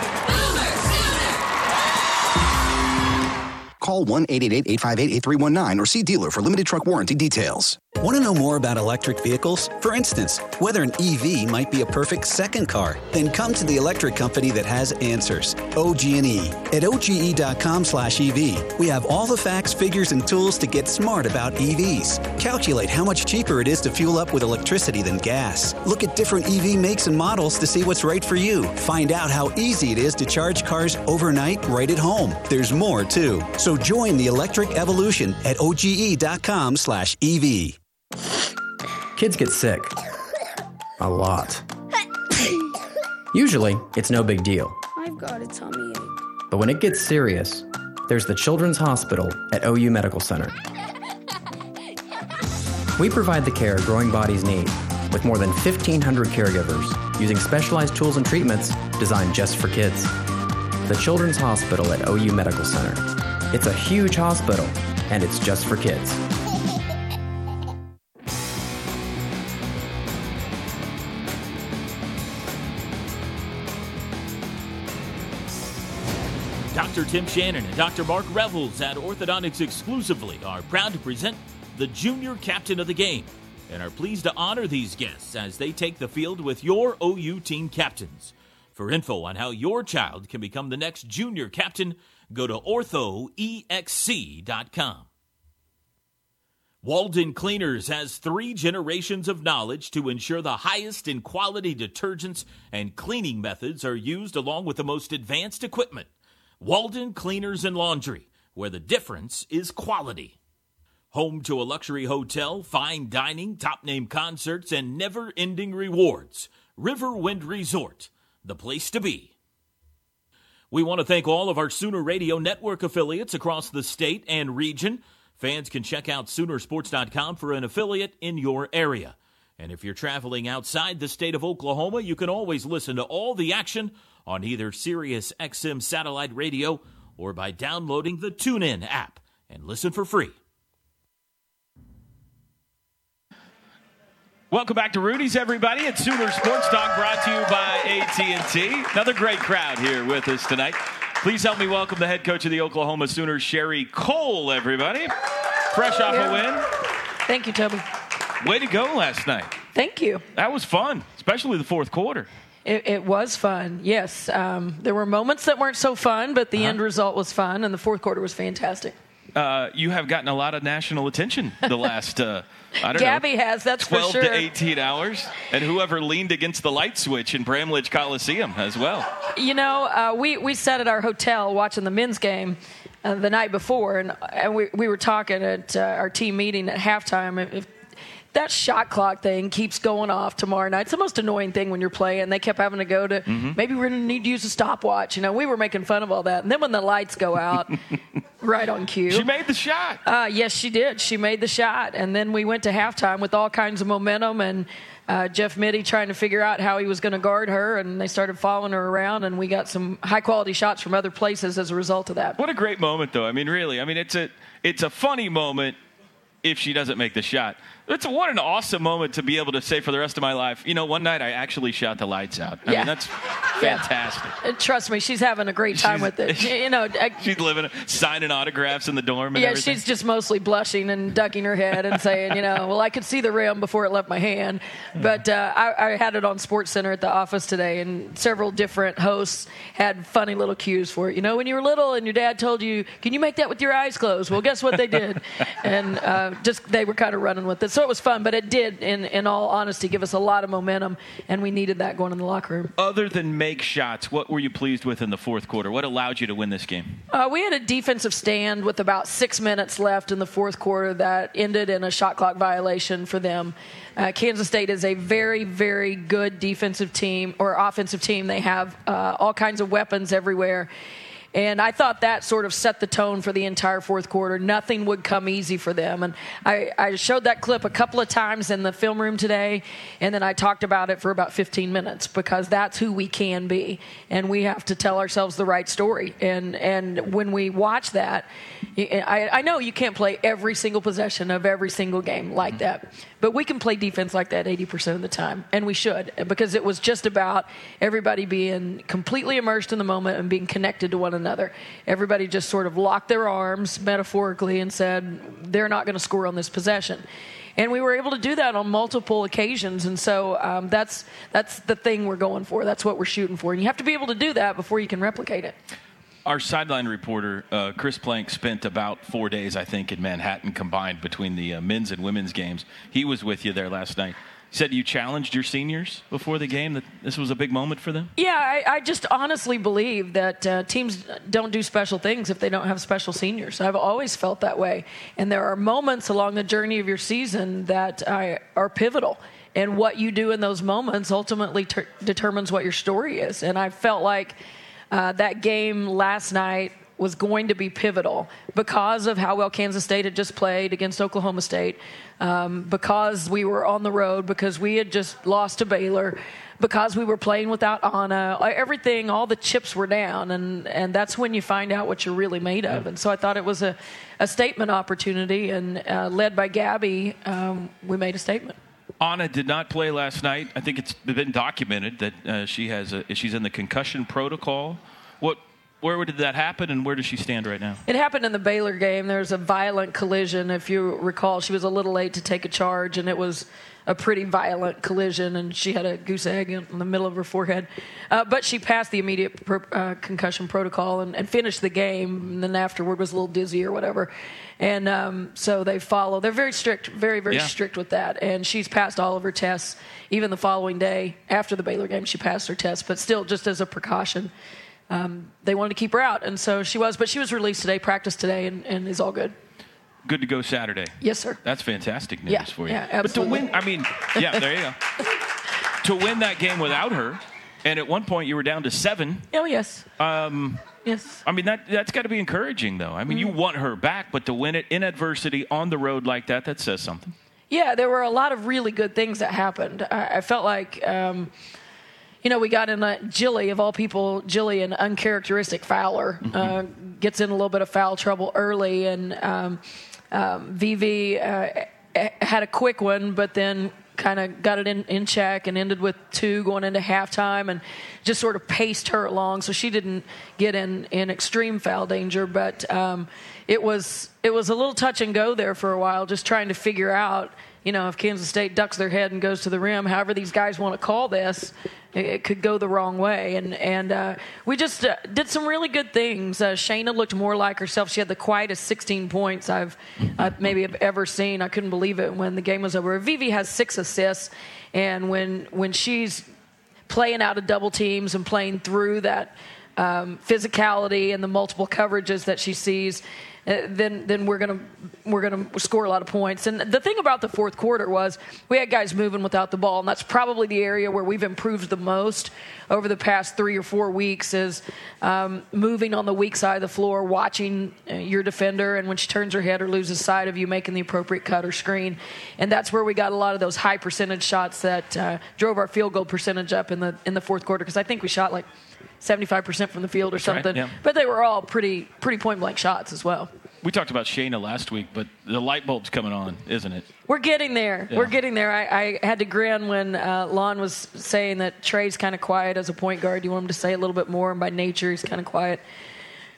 Call 1 888 858 8319 or see dealer for limited truck warranty details. Want to know more about electric vehicles? For instance, whether an EV might be a perfect second car? Then come to the electric company that has answers. OG&E. At oge.com/ev, we have all the facts, figures, and tools to get smart about EVs. Calculate how much cheaper it is to fuel up with electricity than gas. Look at different EV makes and models to see what's right for you. Find out how easy it is to charge cars overnight right at home. There's more too. So join the electric evolution at oge.com slash EV. Kids get sick. A lot. Usually, it's no big deal. I've got a tummy ache. But when it gets serious, there's the Children's Hospital at OU Medical Center. We provide the care growing bodies need with more than 1,500 caregivers using specialized tools and treatments designed just for kids. The Children's Hospital at OU Medical Center. It's a huge hospital, and it's just for kids. Dr. Tim Shannon and Dr. Mark Revels at Orthodontics exclusively are proud to present the junior captain of the game and are pleased to honor these guests as they take the field with your OU team captains. For info on how your child can become the next junior captain, go to orthoexc.com. Walden Cleaners has three generations of knowledge to ensure the highest in quality detergents and cleaning methods are used along with the most advanced equipment. Walden Cleaners and Laundry, where the difference is quality. Home to a luxury hotel, fine dining, top name concerts, and never ending rewards. Riverwind Resort, the place to be. We want to thank all of our Sooner Radio Network affiliates across the state and region. Fans can check out Soonersports.com for an affiliate in your area. And if you're traveling outside the state of Oklahoma, you can always listen to all the action on either Sirius XM satellite radio or by downloading the TuneIn app and listen for free. Welcome back to Rudy's, everybody. It's Sooner Sports Talk, brought to you by AT&T. Another great crowd here with us tonight. Please help me welcome the head coach of the Oklahoma Sooners, Sherri Coale, everybody. Fresh off a win. Thank you, Toby. Way to go last night. Thank you. That was fun, especially the fourth quarter. It, it was fun, yes. Um, there were moments that weren't so fun, but the uh-huh. end result was fun, and the fourth quarter was fantastic. Uh, you have gotten a lot of national attention the (laughs) last, uh, I don't Gabby know, has, that's 12 for sure. to 18 hours. And whoever leaned against the light switch in Bramlage Coliseum as well. You know, uh, we, we sat at our hotel watching the men's game uh, the night before, and, and we, we were talking at uh, our team meeting at halftime. If, that shot clock thing keeps going off tomorrow night. It's the most annoying thing when you're playing. They kept having to go to Mm-hmm. maybe we're going to need to use a stopwatch. You know, we were making fun of all that. And then when the lights go out, (laughs) right on cue. She made the shot. Uh, yes, she did. She made the shot. And then we went to halftime with all kinds of momentum and uh, Jeff Mittie trying to figure out how he was going to guard her. And they started following her around. And we got some high quality shots from other places as a result of that. What a great moment, though. I mean, really. I mean, it's a it's a funny moment if she doesn't make the shot. It's what an awesome moment to be able to say for the rest of my life. You know, one night I actually shot the lights out. I Yeah. mean, that's fantastic. Uh, Trust me, she's having a great time with it. (laughs) You know, I, She's living, signing autographs in the dorm and yeah, everything. she's just mostly blushing and ducking her head and saying, you know, well, I could see the rim before it left my hand. But uh, I, I had it on Sports Center at the office today, and several different hosts had funny little cues for it. You know, when you were little and your dad told you, "Can you make that with your eyes closed?" Well, guess what they did, (laughs) and uh, just they were kind of running with it. So it was fun, but it did, in in all honesty, give us a lot of momentum, and we needed that going in the locker room. Other than make shots, what were you pleased with in the fourth quarter? What allowed you to win this game? Uh, we had a defensive stand with about six minutes left in the fourth quarter that ended in a shot clock violation for them. Uh, Kansas State is a very, very good defensive team or offensive team. They have uh, all kinds of weapons everywhere. And I thought that sort of set the tone for the entire fourth quarter. Nothing would come easy for them. And I, I showed that clip a couple of times in the film room today, and then I talked about it for about 15 minutes because that's who we can be. And we have to tell ourselves the right story. And, and when we watch that, I, I know you can't play every single possession of every single game like that, but we can play defense like that 80% of the time, and we should because it was just about everybody being completely immersed in the moment and being connected to one another. Everybody just sort of locked their arms metaphorically and said, they're not going to score on this possession. And we were able to do that on multiple occasions, and so um, that's that's the thing we're going for. That's what we're shooting for, and you have to be able to do that before you can replicate it. Our sideline reporter, uh, Chris Plank, spent about four days, I think, in Manhattan combined between the uh, men's and women's games. He was with you there last night. Said you challenged your seniors before the game, that this was a big moment for them? Yeah, I, I just honestly believe that uh, teams don't do special things if they don't have special seniors. I've always felt that way. And there are moments along the journey of your season that uh, are pivotal. And what you do in those moments ultimately ter- determines what your story is. And I felt like uh, that game last night was going to be pivotal because of how well Kansas State had just played against Oklahoma State, um, because we were on the road, because we had just lost to Baylor, because we were playing without Anna. Everything, all the chips were down, and, and that's when you find out what you're really made of. And so I thought it was a, a statement opportunity, and uh, led by Gabby, um, we made a statement. Anna did not play last night. I think it's been documented that uh, she has a, she's in the concussion protocol. What, where did that happen, and where does she stand right now? It happened in the Baylor game. There was a violent collision. If you recall, she was a little late to take a charge, and it was a pretty violent collision, and she had a goose egg in the middle of her forehead. Uh, but she passed the immediate pro- uh, concussion protocol and, and finished the game. And then afterward was a little dizzy or whatever. And um, so they follow. They're very strict, very very Yeah. strict with that. And she's passed all of her tests. Even the following day after the Baylor game, she passed her tests. But still, just as a precaution. Um, they wanted to keep her out, and so she was. But she was released today, practiced today, and, and is all good. Good to go Saturday. Yes, sir. That's fantastic news Yeah, for you. yeah, absolutely. But to win, I mean, yeah, there you go. (laughs) to win that game without her, and at one point you were down to seven. Oh yes. Um, yes. I mean that that's got to be encouraging, though. I mean, you want her back, but to win it in adversity on the road like that, that says something. Yeah, there were a lot of really good things that happened. I, I felt like, um, you know, we got in a Jilly of all people, Jilly, an uncharacteristic fouler, uh, gets in a little bit of foul trouble early, and um, um, VV uh, had a quick one, but then kind of got it in, in check and ended with two going into halftime and just sort of paced her along. So she didn't get in, in extreme foul danger but um, it was it was a little touch and go there for a while just trying to figure out you know if kansas state ducks their head and goes to the rim however these guys want to call this it, could go the wrong way. And and uh, we just uh, did some really good things. Uh, shaina looked more like herself. She had the quietest 16 points i've uh, maybe have ever seen. I couldn't believe it when the game was over. Vivi has six assists and when when she's playing out of double teams and playing through that um, physicality and the multiple coverages that she sees, then then we're gonna we're gonna score a lot of points. And the thing about the fourth quarter was we had guys moving without the ball, and that's probably the area where we've improved the most over the past three or four weeks is um, moving on the weak side of the floor, watching uh, your defender, and when she turns her head or loses sight of you, making the appropriate cut or screen. And that's where we got a lot of those high percentage shots that uh, drove our field goal percentage up in the in the fourth quarter because I think we shot like 75% from the field or That's right, something. yeah. But they were all pretty pretty point blank shots as well. We talked about Shaina last week, but the light bulb's coming on, isn't it? We're getting there. Yeah. We're getting there. I, I had to grin when uh, Lon was saying that Trae's kind of quiet as a point guard. Do you want him to say a little bit more, and by nature, he's kind of quiet.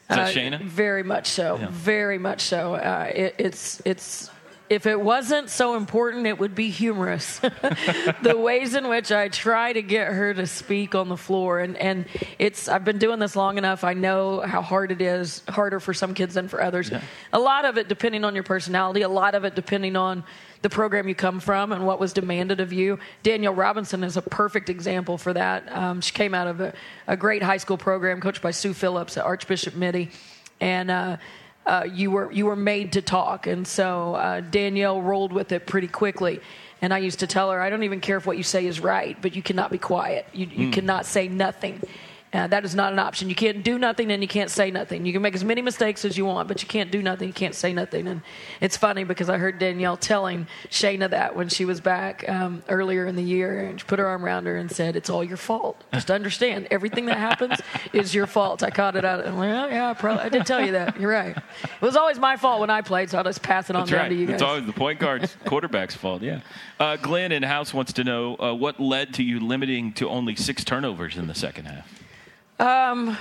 Is that Uh, Shaina? Very much so. Yeah. Very much so. Uh, it, it's it's. If it wasn't so important, it would be humorous. (laughs) the ways in which I try to get her to speak on the floor, and and it's I've been doing this long enough. I know how hard it is, harder for some kids than for others. A lot of it depending on your personality. A lot of it depending on the program you come from and what was demanded of you. Danielle Robinson is a perfect example for that. Um, she came out of a, a great high school program coached by Sue Phillips at Archbishop Mitty, and uh, uh, you were you were made to talk, and so uh, Danielle rolled with it pretty quickly. And I used to tell her, I don't even care if what you say is right, but you cannot be quiet. You, you. Mm. cannot say nothing. Uh, that is not an option. You can't do nothing and you can't say nothing. You can make as many mistakes as you want, but you can't do nothing. You can't say nothing. And it's funny because I heard Danielle telling Shaina that when she was back um, earlier in the year, and she put her arm around her and said, "It's all your fault. Just understand, everything that happens (laughs) is your fault." I caught it out. I'm like, "Oh, yeah, I probably I did tell you that. You're right. It was always my fault when I played, so I'll just pass it on That's down right. to you guys." It's always the point guard's (laughs) quarterback's fault. Yeah. Uh, Glenn in house wants to know uh, what led to you limiting to only six turnovers in the second half. Um,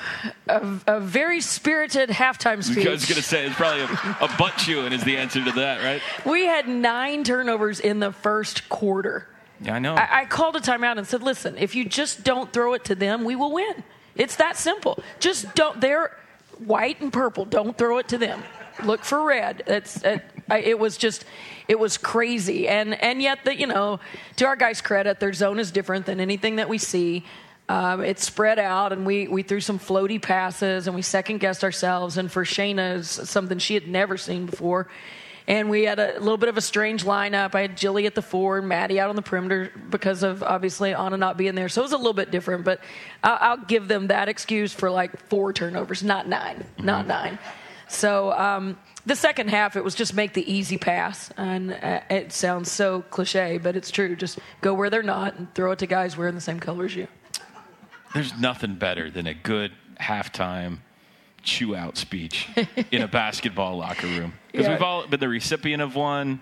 a, a very spirited halftime speech. I was going to say it's probably a, a butt chewing is the answer to that, right? We had nine turnovers in the first quarter. Yeah, I know. I, I called a timeout and said, "Listen, if you just don't throw it to them, we will win. It's that simple. Just don't. They're white and purple. Don't throw it to them. Look for red. That's it, I, it was just." It was crazy, and and yet the you know, to our guys' credit, their zone is different than anything that we see. Um, it's spread out, and we, we threw some floaty passes, and we second guessed ourselves. And for Shaina, it's something she had never seen before. And we had a little bit of a strange lineup. I had Jilly at the four, and Maddie out on the perimeter because of obviously Anna not being there. So it was a little bit different, but I'll, I'll give them that excuse for like four turnovers, not 9 not nine. So um, the second half, it was just make the easy pass, and uh, it sounds so cliche, but it's true. Just go where they're not and throw it to guys wearing the same color as you. There's nothing better than a good halftime chew out speech in a (laughs) basketball locker room. Because Yeah. we've all been the recipient of one.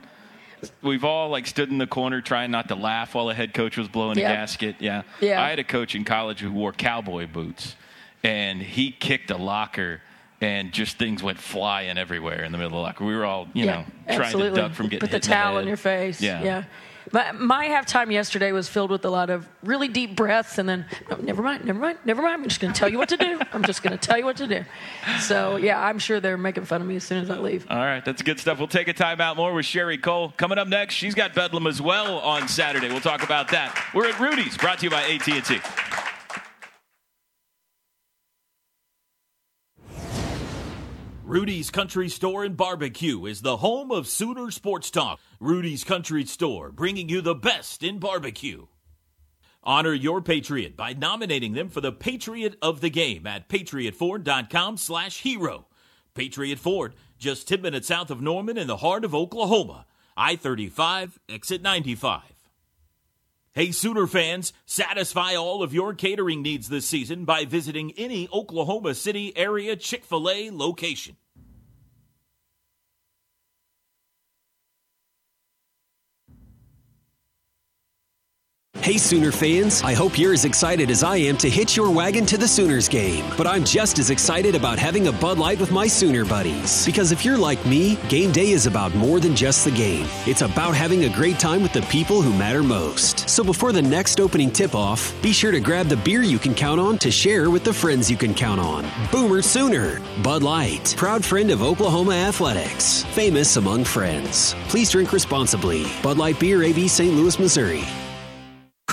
We've all like stood in the corner trying not to laugh while the head coach was blowing Yeah. a gasket. Yeah. Yeah. I had a coach in college who wore cowboy boots and he kicked a locker and just things went flying everywhere in the middle of the locker. We were all, you know, trying absolutely. to duck from getting Put the hit in the towel in your face. Yeah. yeah. My, my halftime yesterday was filled with a lot of really deep breaths, and then no, never mind, never mind, never mind. I'm just going to tell you what to do. I'm just going to tell you what to do. So yeah, I'm sure they're making fun of me as soon as I leave. All right, that's good stuff. We'll take a time out more with Sherri Coale. Coming up next, she's got Bedlam as well on Saturday. We'll talk about that. We're at Rudy's, brought to you by AT&T. Rudy's Country Store and Barbecue is the home of Sooner Sports Talk. Rudy's Country Store, bringing you the best in barbecue. Honor your Patriot by nominating them for the Patriot of the Game at patriotford.com slash hero. Patriot Ford, just 10 minutes south of Norman in the heart of Oklahoma. I-35, exit 95. Hey, Sooner fans, satisfy all of your catering needs this season by visiting any Oklahoma City area Chick fil A location. Hey Sooner fans, I hope you're as excited as I am to hitch your wagon to the Sooners game. But I'm just as excited about having a Bud Light with my Sooner buddies. Because if you're like me, game day is about more than just the game. It's about having a great time with the people who matter most. So before the next opening tip off, be sure to grab the beer you can count on to share with the friends you can count on. Boomer Sooner, Bud Light, proud friend of Oklahoma Athletics, famous among friends. Please drink responsibly. Bud Light Beer, AB St. Louis, Missouri.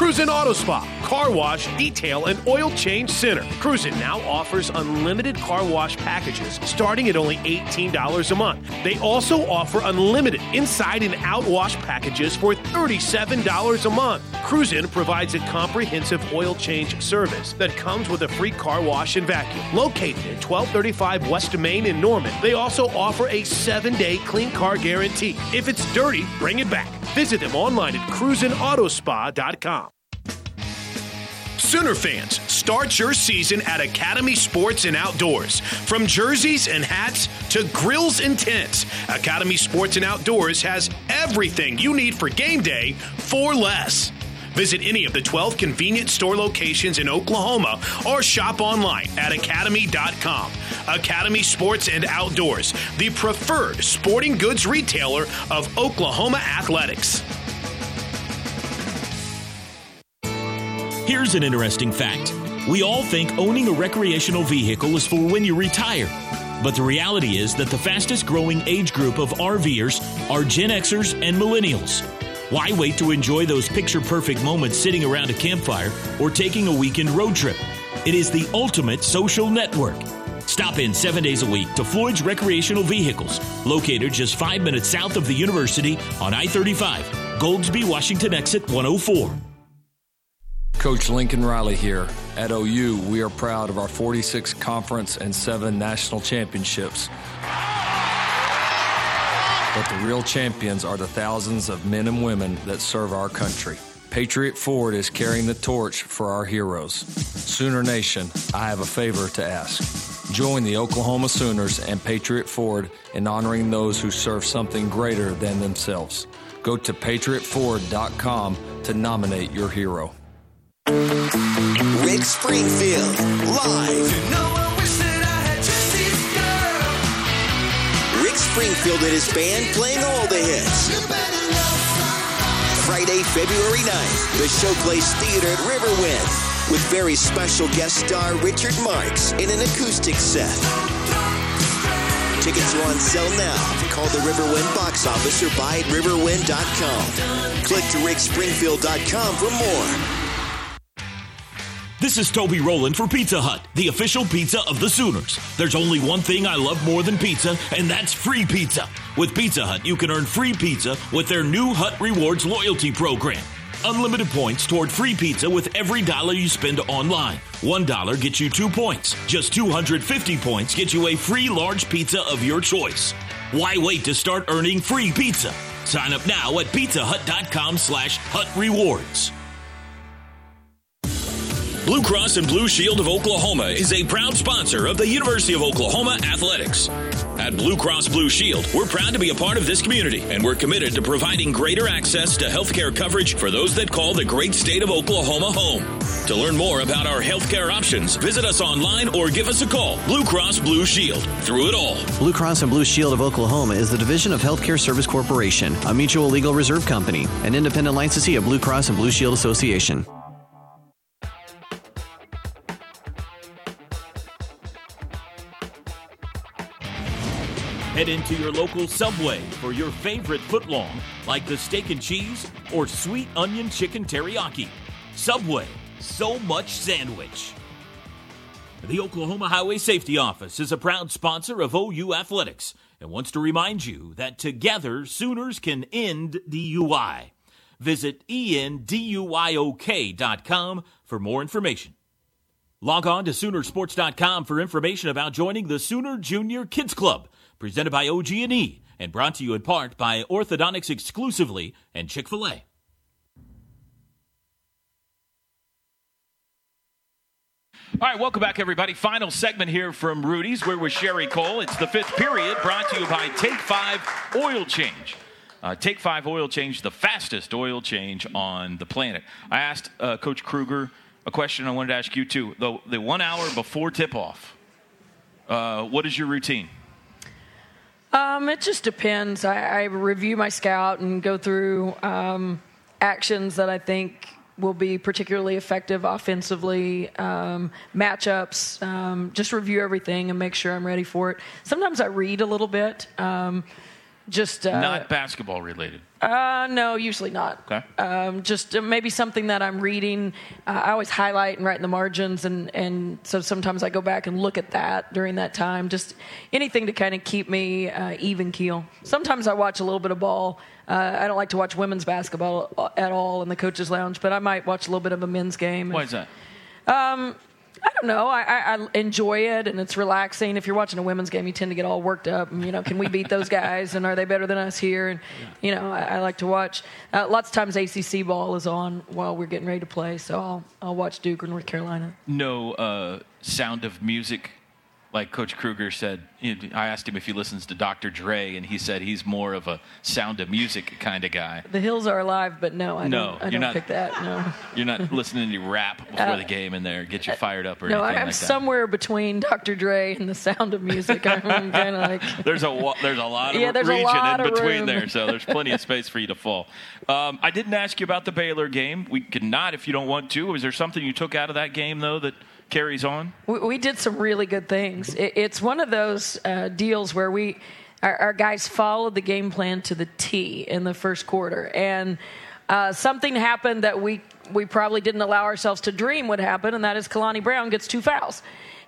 Cruisin Auto Spa, car wash, detail, and oil change center. Cruisin now offers unlimited car wash packages starting at only $18 a month. They also offer unlimited inside and out wash packages for $37 a month. Cruisin provides a comprehensive oil change service that comes with a free car wash and vacuum. Located at 1235 West Main in Norman, they also offer a seven day clean car guarantee. If it's dirty, bring it back. Visit them online at cruisingautospa.com. Sooner fans, start your season at Academy Sports and Outdoors. From jerseys and hats to grills and tents, Academy Sports and Outdoors has everything you need for game day for less. Visit any of the 12 convenient store locations in Oklahoma or shop online at academy.com. Academy Sports and Outdoors, the preferred sporting goods retailer of Oklahoma athletics. Here's an interesting fact we all think owning a recreational vehicle is for when you retire. But the reality is that the fastest growing age group of RVers are Gen Xers and Millennials. Why wait to enjoy those picture perfect moments sitting around a campfire or taking a weekend road trip? It is the ultimate social network. Stop in seven days a week to Floyd's Recreational Vehicles, located just five minutes south of the university on I 35, Goldsby, Washington exit 104. Coach Lincoln Riley here. At OU, we are proud of our 46 conference and seven national championships. But the real champions are the thousands of men and women that serve our country. Patriot Ford is carrying the torch for our heroes. Sooner Nation, I have a favor to ask. Join the Oklahoma Sooners and Patriot Ford in honoring those who serve something greater than themselves. Go to patriotford.com to nominate your hero. Rick Springfield, live. Rick Springfield and his band playing all the hits. Friday, February 9th, the show plays theater at Riverwind with very special guest star Richard Marx in an acoustic set. Tickets are on sale now. Call the Riverwind box office or buy at riverwind.com. Click to rickspringfield.com for more. This is Toby Rowland for Pizza Hut, the official pizza of the Sooners. There's only one thing I love more than pizza, and that's free pizza. With Pizza Hut, you can earn free pizza with their new Hut Rewards loyalty program. Unlimited points toward free pizza with every dollar you spend online. One dollar gets you two points. Just 250 points get you a free large pizza of your choice. Why wait to start earning free pizza? Sign up now at pizzahut.com slash hut rewards. Blue Cross and Blue Shield of Oklahoma is a proud sponsor of the University of Oklahoma Athletics. At Blue Cross Blue Shield, we're proud to be a part of this community, and we're committed to providing greater access to healthcare coverage for those that call the great state of Oklahoma home. To learn more about our healthcare options, visit us online or give us a call. Blue Cross Blue Shield. Through it all. Blue Cross and Blue Shield of Oklahoma is the division of Healthcare Service Corporation, a mutual legal reserve company, an independent licensee of Blue Cross and Blue Shield Association. Head into your local Subway for your favorite footlong, like the steak and cheese or sweet onion chicken teriyaki. Subway, so much sandwich. The Oklahoma Highway Safety Office is a proud sponsor of OU Athletics and wants to remind you that together Sooners can end DUI. Visit enduyok.com for more information. Log on to Soonersports.com for information about joining the Sooner Junior Kids Club presented by OG&E and brought to you in part by Orthodontics exclusively and Chick-fil-A. All right, welcome back, everybody. Final segment here from Rudy's. We're with Sherri Coale. It's the fifth period brought to you by Take Five Oil Change. Uh, Take Five Oil Change, the fastest oil change on the planet. I asked uh, Coach Kruger a question I wanted to ask you too. The, the one hour before tip off, uh, what is your routine? Um, it just depends. I, I, review my scout and go through um, actions that I think will be particularly effective offensively, um, matchups, um, just review everything and make sure I'm ready for it. Sometimes I read a little bit. Um, just uh, Not basketball related. Uh, no, usually not. Okay. Um, just uh, maybe something that I'm reading. Uh, I always highlight and write in the margins, and, and so sometimes I go back and look at that during that time. Just anything to kind of keep me uh, even keel. Sometimes I watch a little bit of ball. Uh, I don't like to watch women's basketball at all in the coaches' lounge, but I might watch a little bit of a men's game. Why is that? Um, I don't know. I, I, I enjoy it and it's relaxing. If you're watching a women's game, you tend to get all worked up. And, you know, can we beat those guys? And are they better than us here? And you know, I, I like to watch. Uh, lots of times ACC ball is on while we're getting ready to play, so I'll I'll watch Duke or North Carolina. No uh, sound of music, like Coach Kruger said. I asked him if he listens to Dr. Dre, and he said he's more of a sound of music kind of guy. The hills are alive, but no, I No, don't. I you're don't not- pick that. No. (laughs) You're not listening to any rap (laughs) before Uh, the game in there, get you fired up or No, anything I'm like that. somewhere between Dr. Dre and the sound of music. I'm (laughs) kind of like. there's a there's a lot of Yeah, there's a region lot in between room. there, so there's plenty of space for you to fall. Um, I didn't ask you about the Baylor game. We could not if you don't want to. Was there something you took out of that game though that carries on? We, we did some really good things. It, it's one of those uh, deals where we, our, our guys followed the game plan to the T in the first quarter, and uh, something happened that we we probably didn't allow ourselves to dream would happen, and that is Kalani Brown gets two fouls.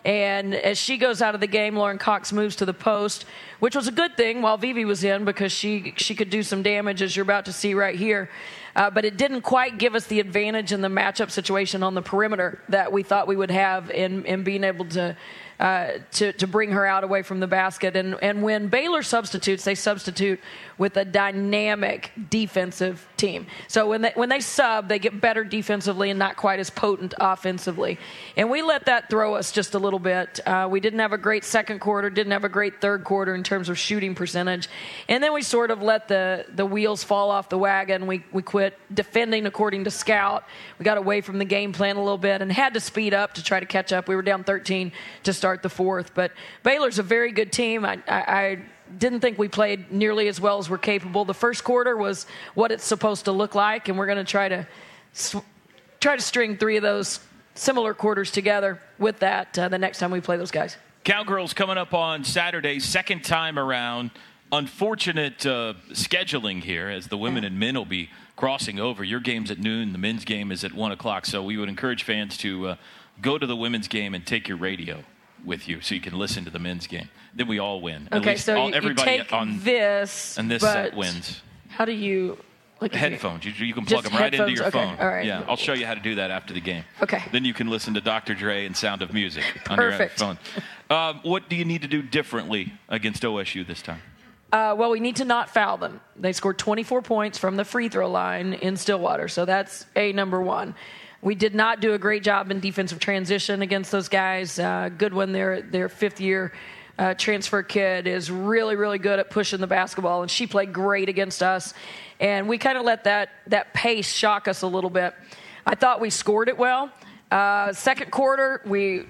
And as she goes out of the game, Lauren Cox moves to the post, which was a good thing while Vivi was in because she she could do some damage, as you're about to see right here. Uh, but it didn't quite give us the advantage in the matchup situation on the perimeter that we thought we would have in, in being able to, uh, to to bring her out away from the basket. And and when Baylor substitutes, they substitute with a dynamic defensive team. So when they when they sub, they get better defensively and not quite as potent offensively. And we let that throw us just a little bit. Uh, we didn't have a great second quarter, didn't have a great third quarter in terms of shooting percentage, and then we sort of let the the wheels fall off the wagon. We we quit defending according to scout. We got away from the game plan a little bit and had to speed up to try to catch up. We were down 13 to start the fourth, but Baylor's a very good team. I, I, I didn't think we played nearly as well as we're capable. The first quarter was what it's supposed to look like, and we're going to try to sw- try to string three of those similar quarters together with that uh, the next time we play those guys. Cowgirls coming up on Saturday, second time around. Unfortunate uh, scheduling here as the women and men will be crossing over. Your game's at noon, the men's game is at 1 o'clock. So we would encourage fans to uh, go to the women's game and take your radio with you so you can listen to the men's game. Then we all win. At Okay, least so all, you, you everybody take on this, and this set wins. How do you? Like Headphones. You, you can plug them right into your okay, phone. all right. Yeah, I'll show you how to do that after the game. Okay. Then you can listen to Dr. Dre and Sound of Music on your phone. Um, what do you need to do differently against OSU this time? Uh, well, we need to not foul them. They scored 24 points from the free throw line in Stillwater, so that's a number one. We did not do a great job in defensive transition against those guys. Uh, Goodwin, their their fifth year uh, transfer kid, is really really good at pushing the basketball, and she played great against us. And we kind of let that that pace shock us a little bit. I thought we scored it well. Uh, second quarter, we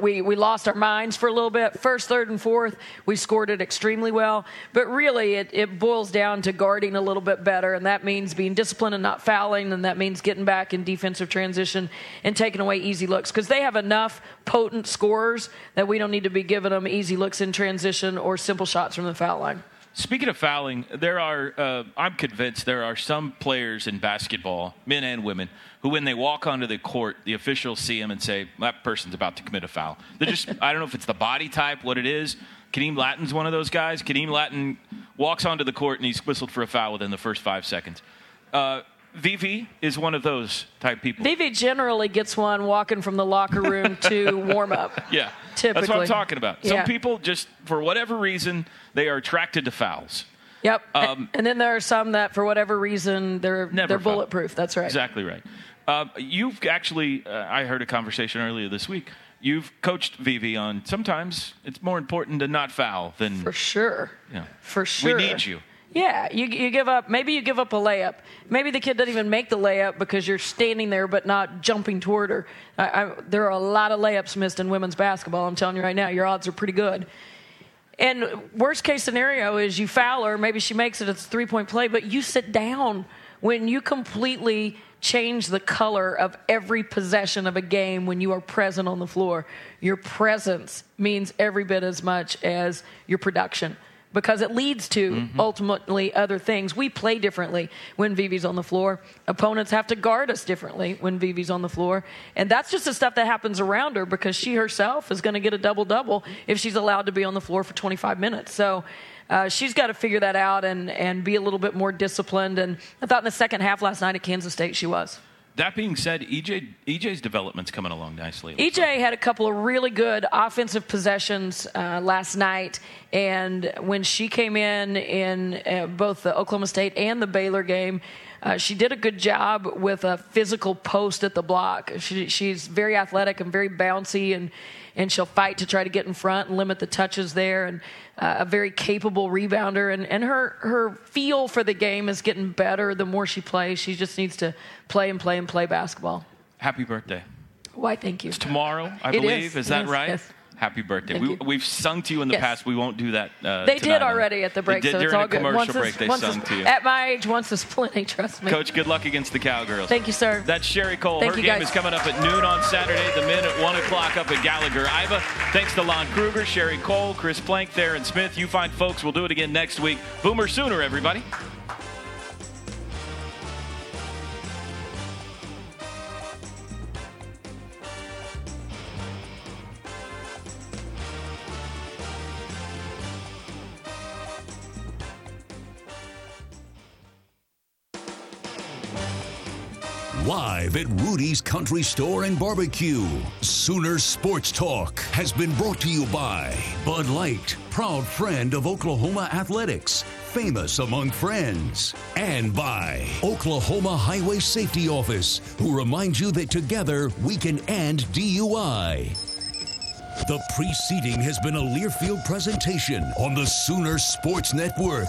we, we lost our minds for a little bit. First, third, and fourth, we scored it extremely well. But really, it, it boils down to guarding a little bit better, and that means being disciplined and not fouling, and that means getting back in defensive transition and taking away easy looks because they have enough potent scorers that we don't need to be giving them easy looks in transition or simple shots from the foul line. Speaking of fouling, there are, uh, I'm convinced there are some players in basketball, men and women, who when they walk onto the court, the officials see them and say, that person's about to commit a foul. They're just, (laughs) I don't know if it's the body type, what it is. Khadeem Lattin's one of those guys. Khadeem Lattin walks onto the court and he's whistled for a foul within the first five seconds. Uh, VV is one of those type people. Vivi generally gets one walking from the locker room to (laughs) warm up. Yeah. Typically. That's what I'm talking about. Some Yeah. people just, for whatever reason, they are attracted to fouls. Yep. Um, and then there are some that, for whatever reason, they're Never they're bulletproof. That's right. Exactly right. Um, you've actually, uh, I heard a conversation earlier this week. You've coached Vivi on sometimes it's more important to not foul than For sure. Yeah. For sure. We need you. Yeah, you, you give up. Maybe you give up a layup. Maybe the kid doesn't even make the layup because you're standing there but not jumping toward her. I, I, there are a lot of layups missed in women's basketball. I'm telling you right now, your odds are pretty good. And worst case scenario is you foul her. Maybe she makes it. It's a three point play, but you sit down when you completely change the color of every possession of a game when you are present on the floor. Your presence means every bit as much as your production because it leads to Mm-hmm. ultimately other things. We play differently when Vivi's on the floor. Opponents have to guard us differently when Vivi's on the floor. And that's just the stuff that happens around her because she herself is going to get a double double if she's allowed to be on the floor for 25 minutes. So uh, she's got to figure that out and, and be a little bit more disciplined. And I thought in the second half last night at Kansas State, she was. That being said, EJ EJ's development's coming along nicely. EJ had a couple of really good offensive possessions uh, last night, and when she came in in uh, both the Oklahoma State and the Baylor game, uh, she did a good job with a physical post at the block. She, she's very athletic and very bouncy, and and she'll fight to try to get in front and limit the touches there. And uh, a very capable rebounder, and, and her her feel for the game is getting better the more she plays. She just needs to play and play and play basketball. Happy birthday. Why? Thank you. It's tomorrow, I It believe. is. Is, It that is, right? yes. Happy birthday. Thank We, we've sung to you in the Yes. past. We won't do that. Uh, They did already at the break, They did so it's during all a good. commercial Once break. is- They once sung is- to you. At my age, once is plenty. Trust me. Coach, good luck against the Cowgirls. Thank you, sir. That's Sherri Coale. Thank Her game guys. is coming up at noon on Saturday. The men at 1 o'clock up at Gallagher. Iva, thanks to Lon Kruger, Sherri Coale, Chris Plank, Theron Smith. You find folks. We'll do it again next week. Boomer Sooner, everybody. Live at Rudy's Country Store and Barbecue, Sooner Sports Talk has been brought to you by Bud Light, proud friend of Oklahoma athletics, famous among friends, and by Oklahoma Highway Safety Office, who reminds you that together we can end DUI. The preceding has been a Learfield presentation on the Sooner Sports Network.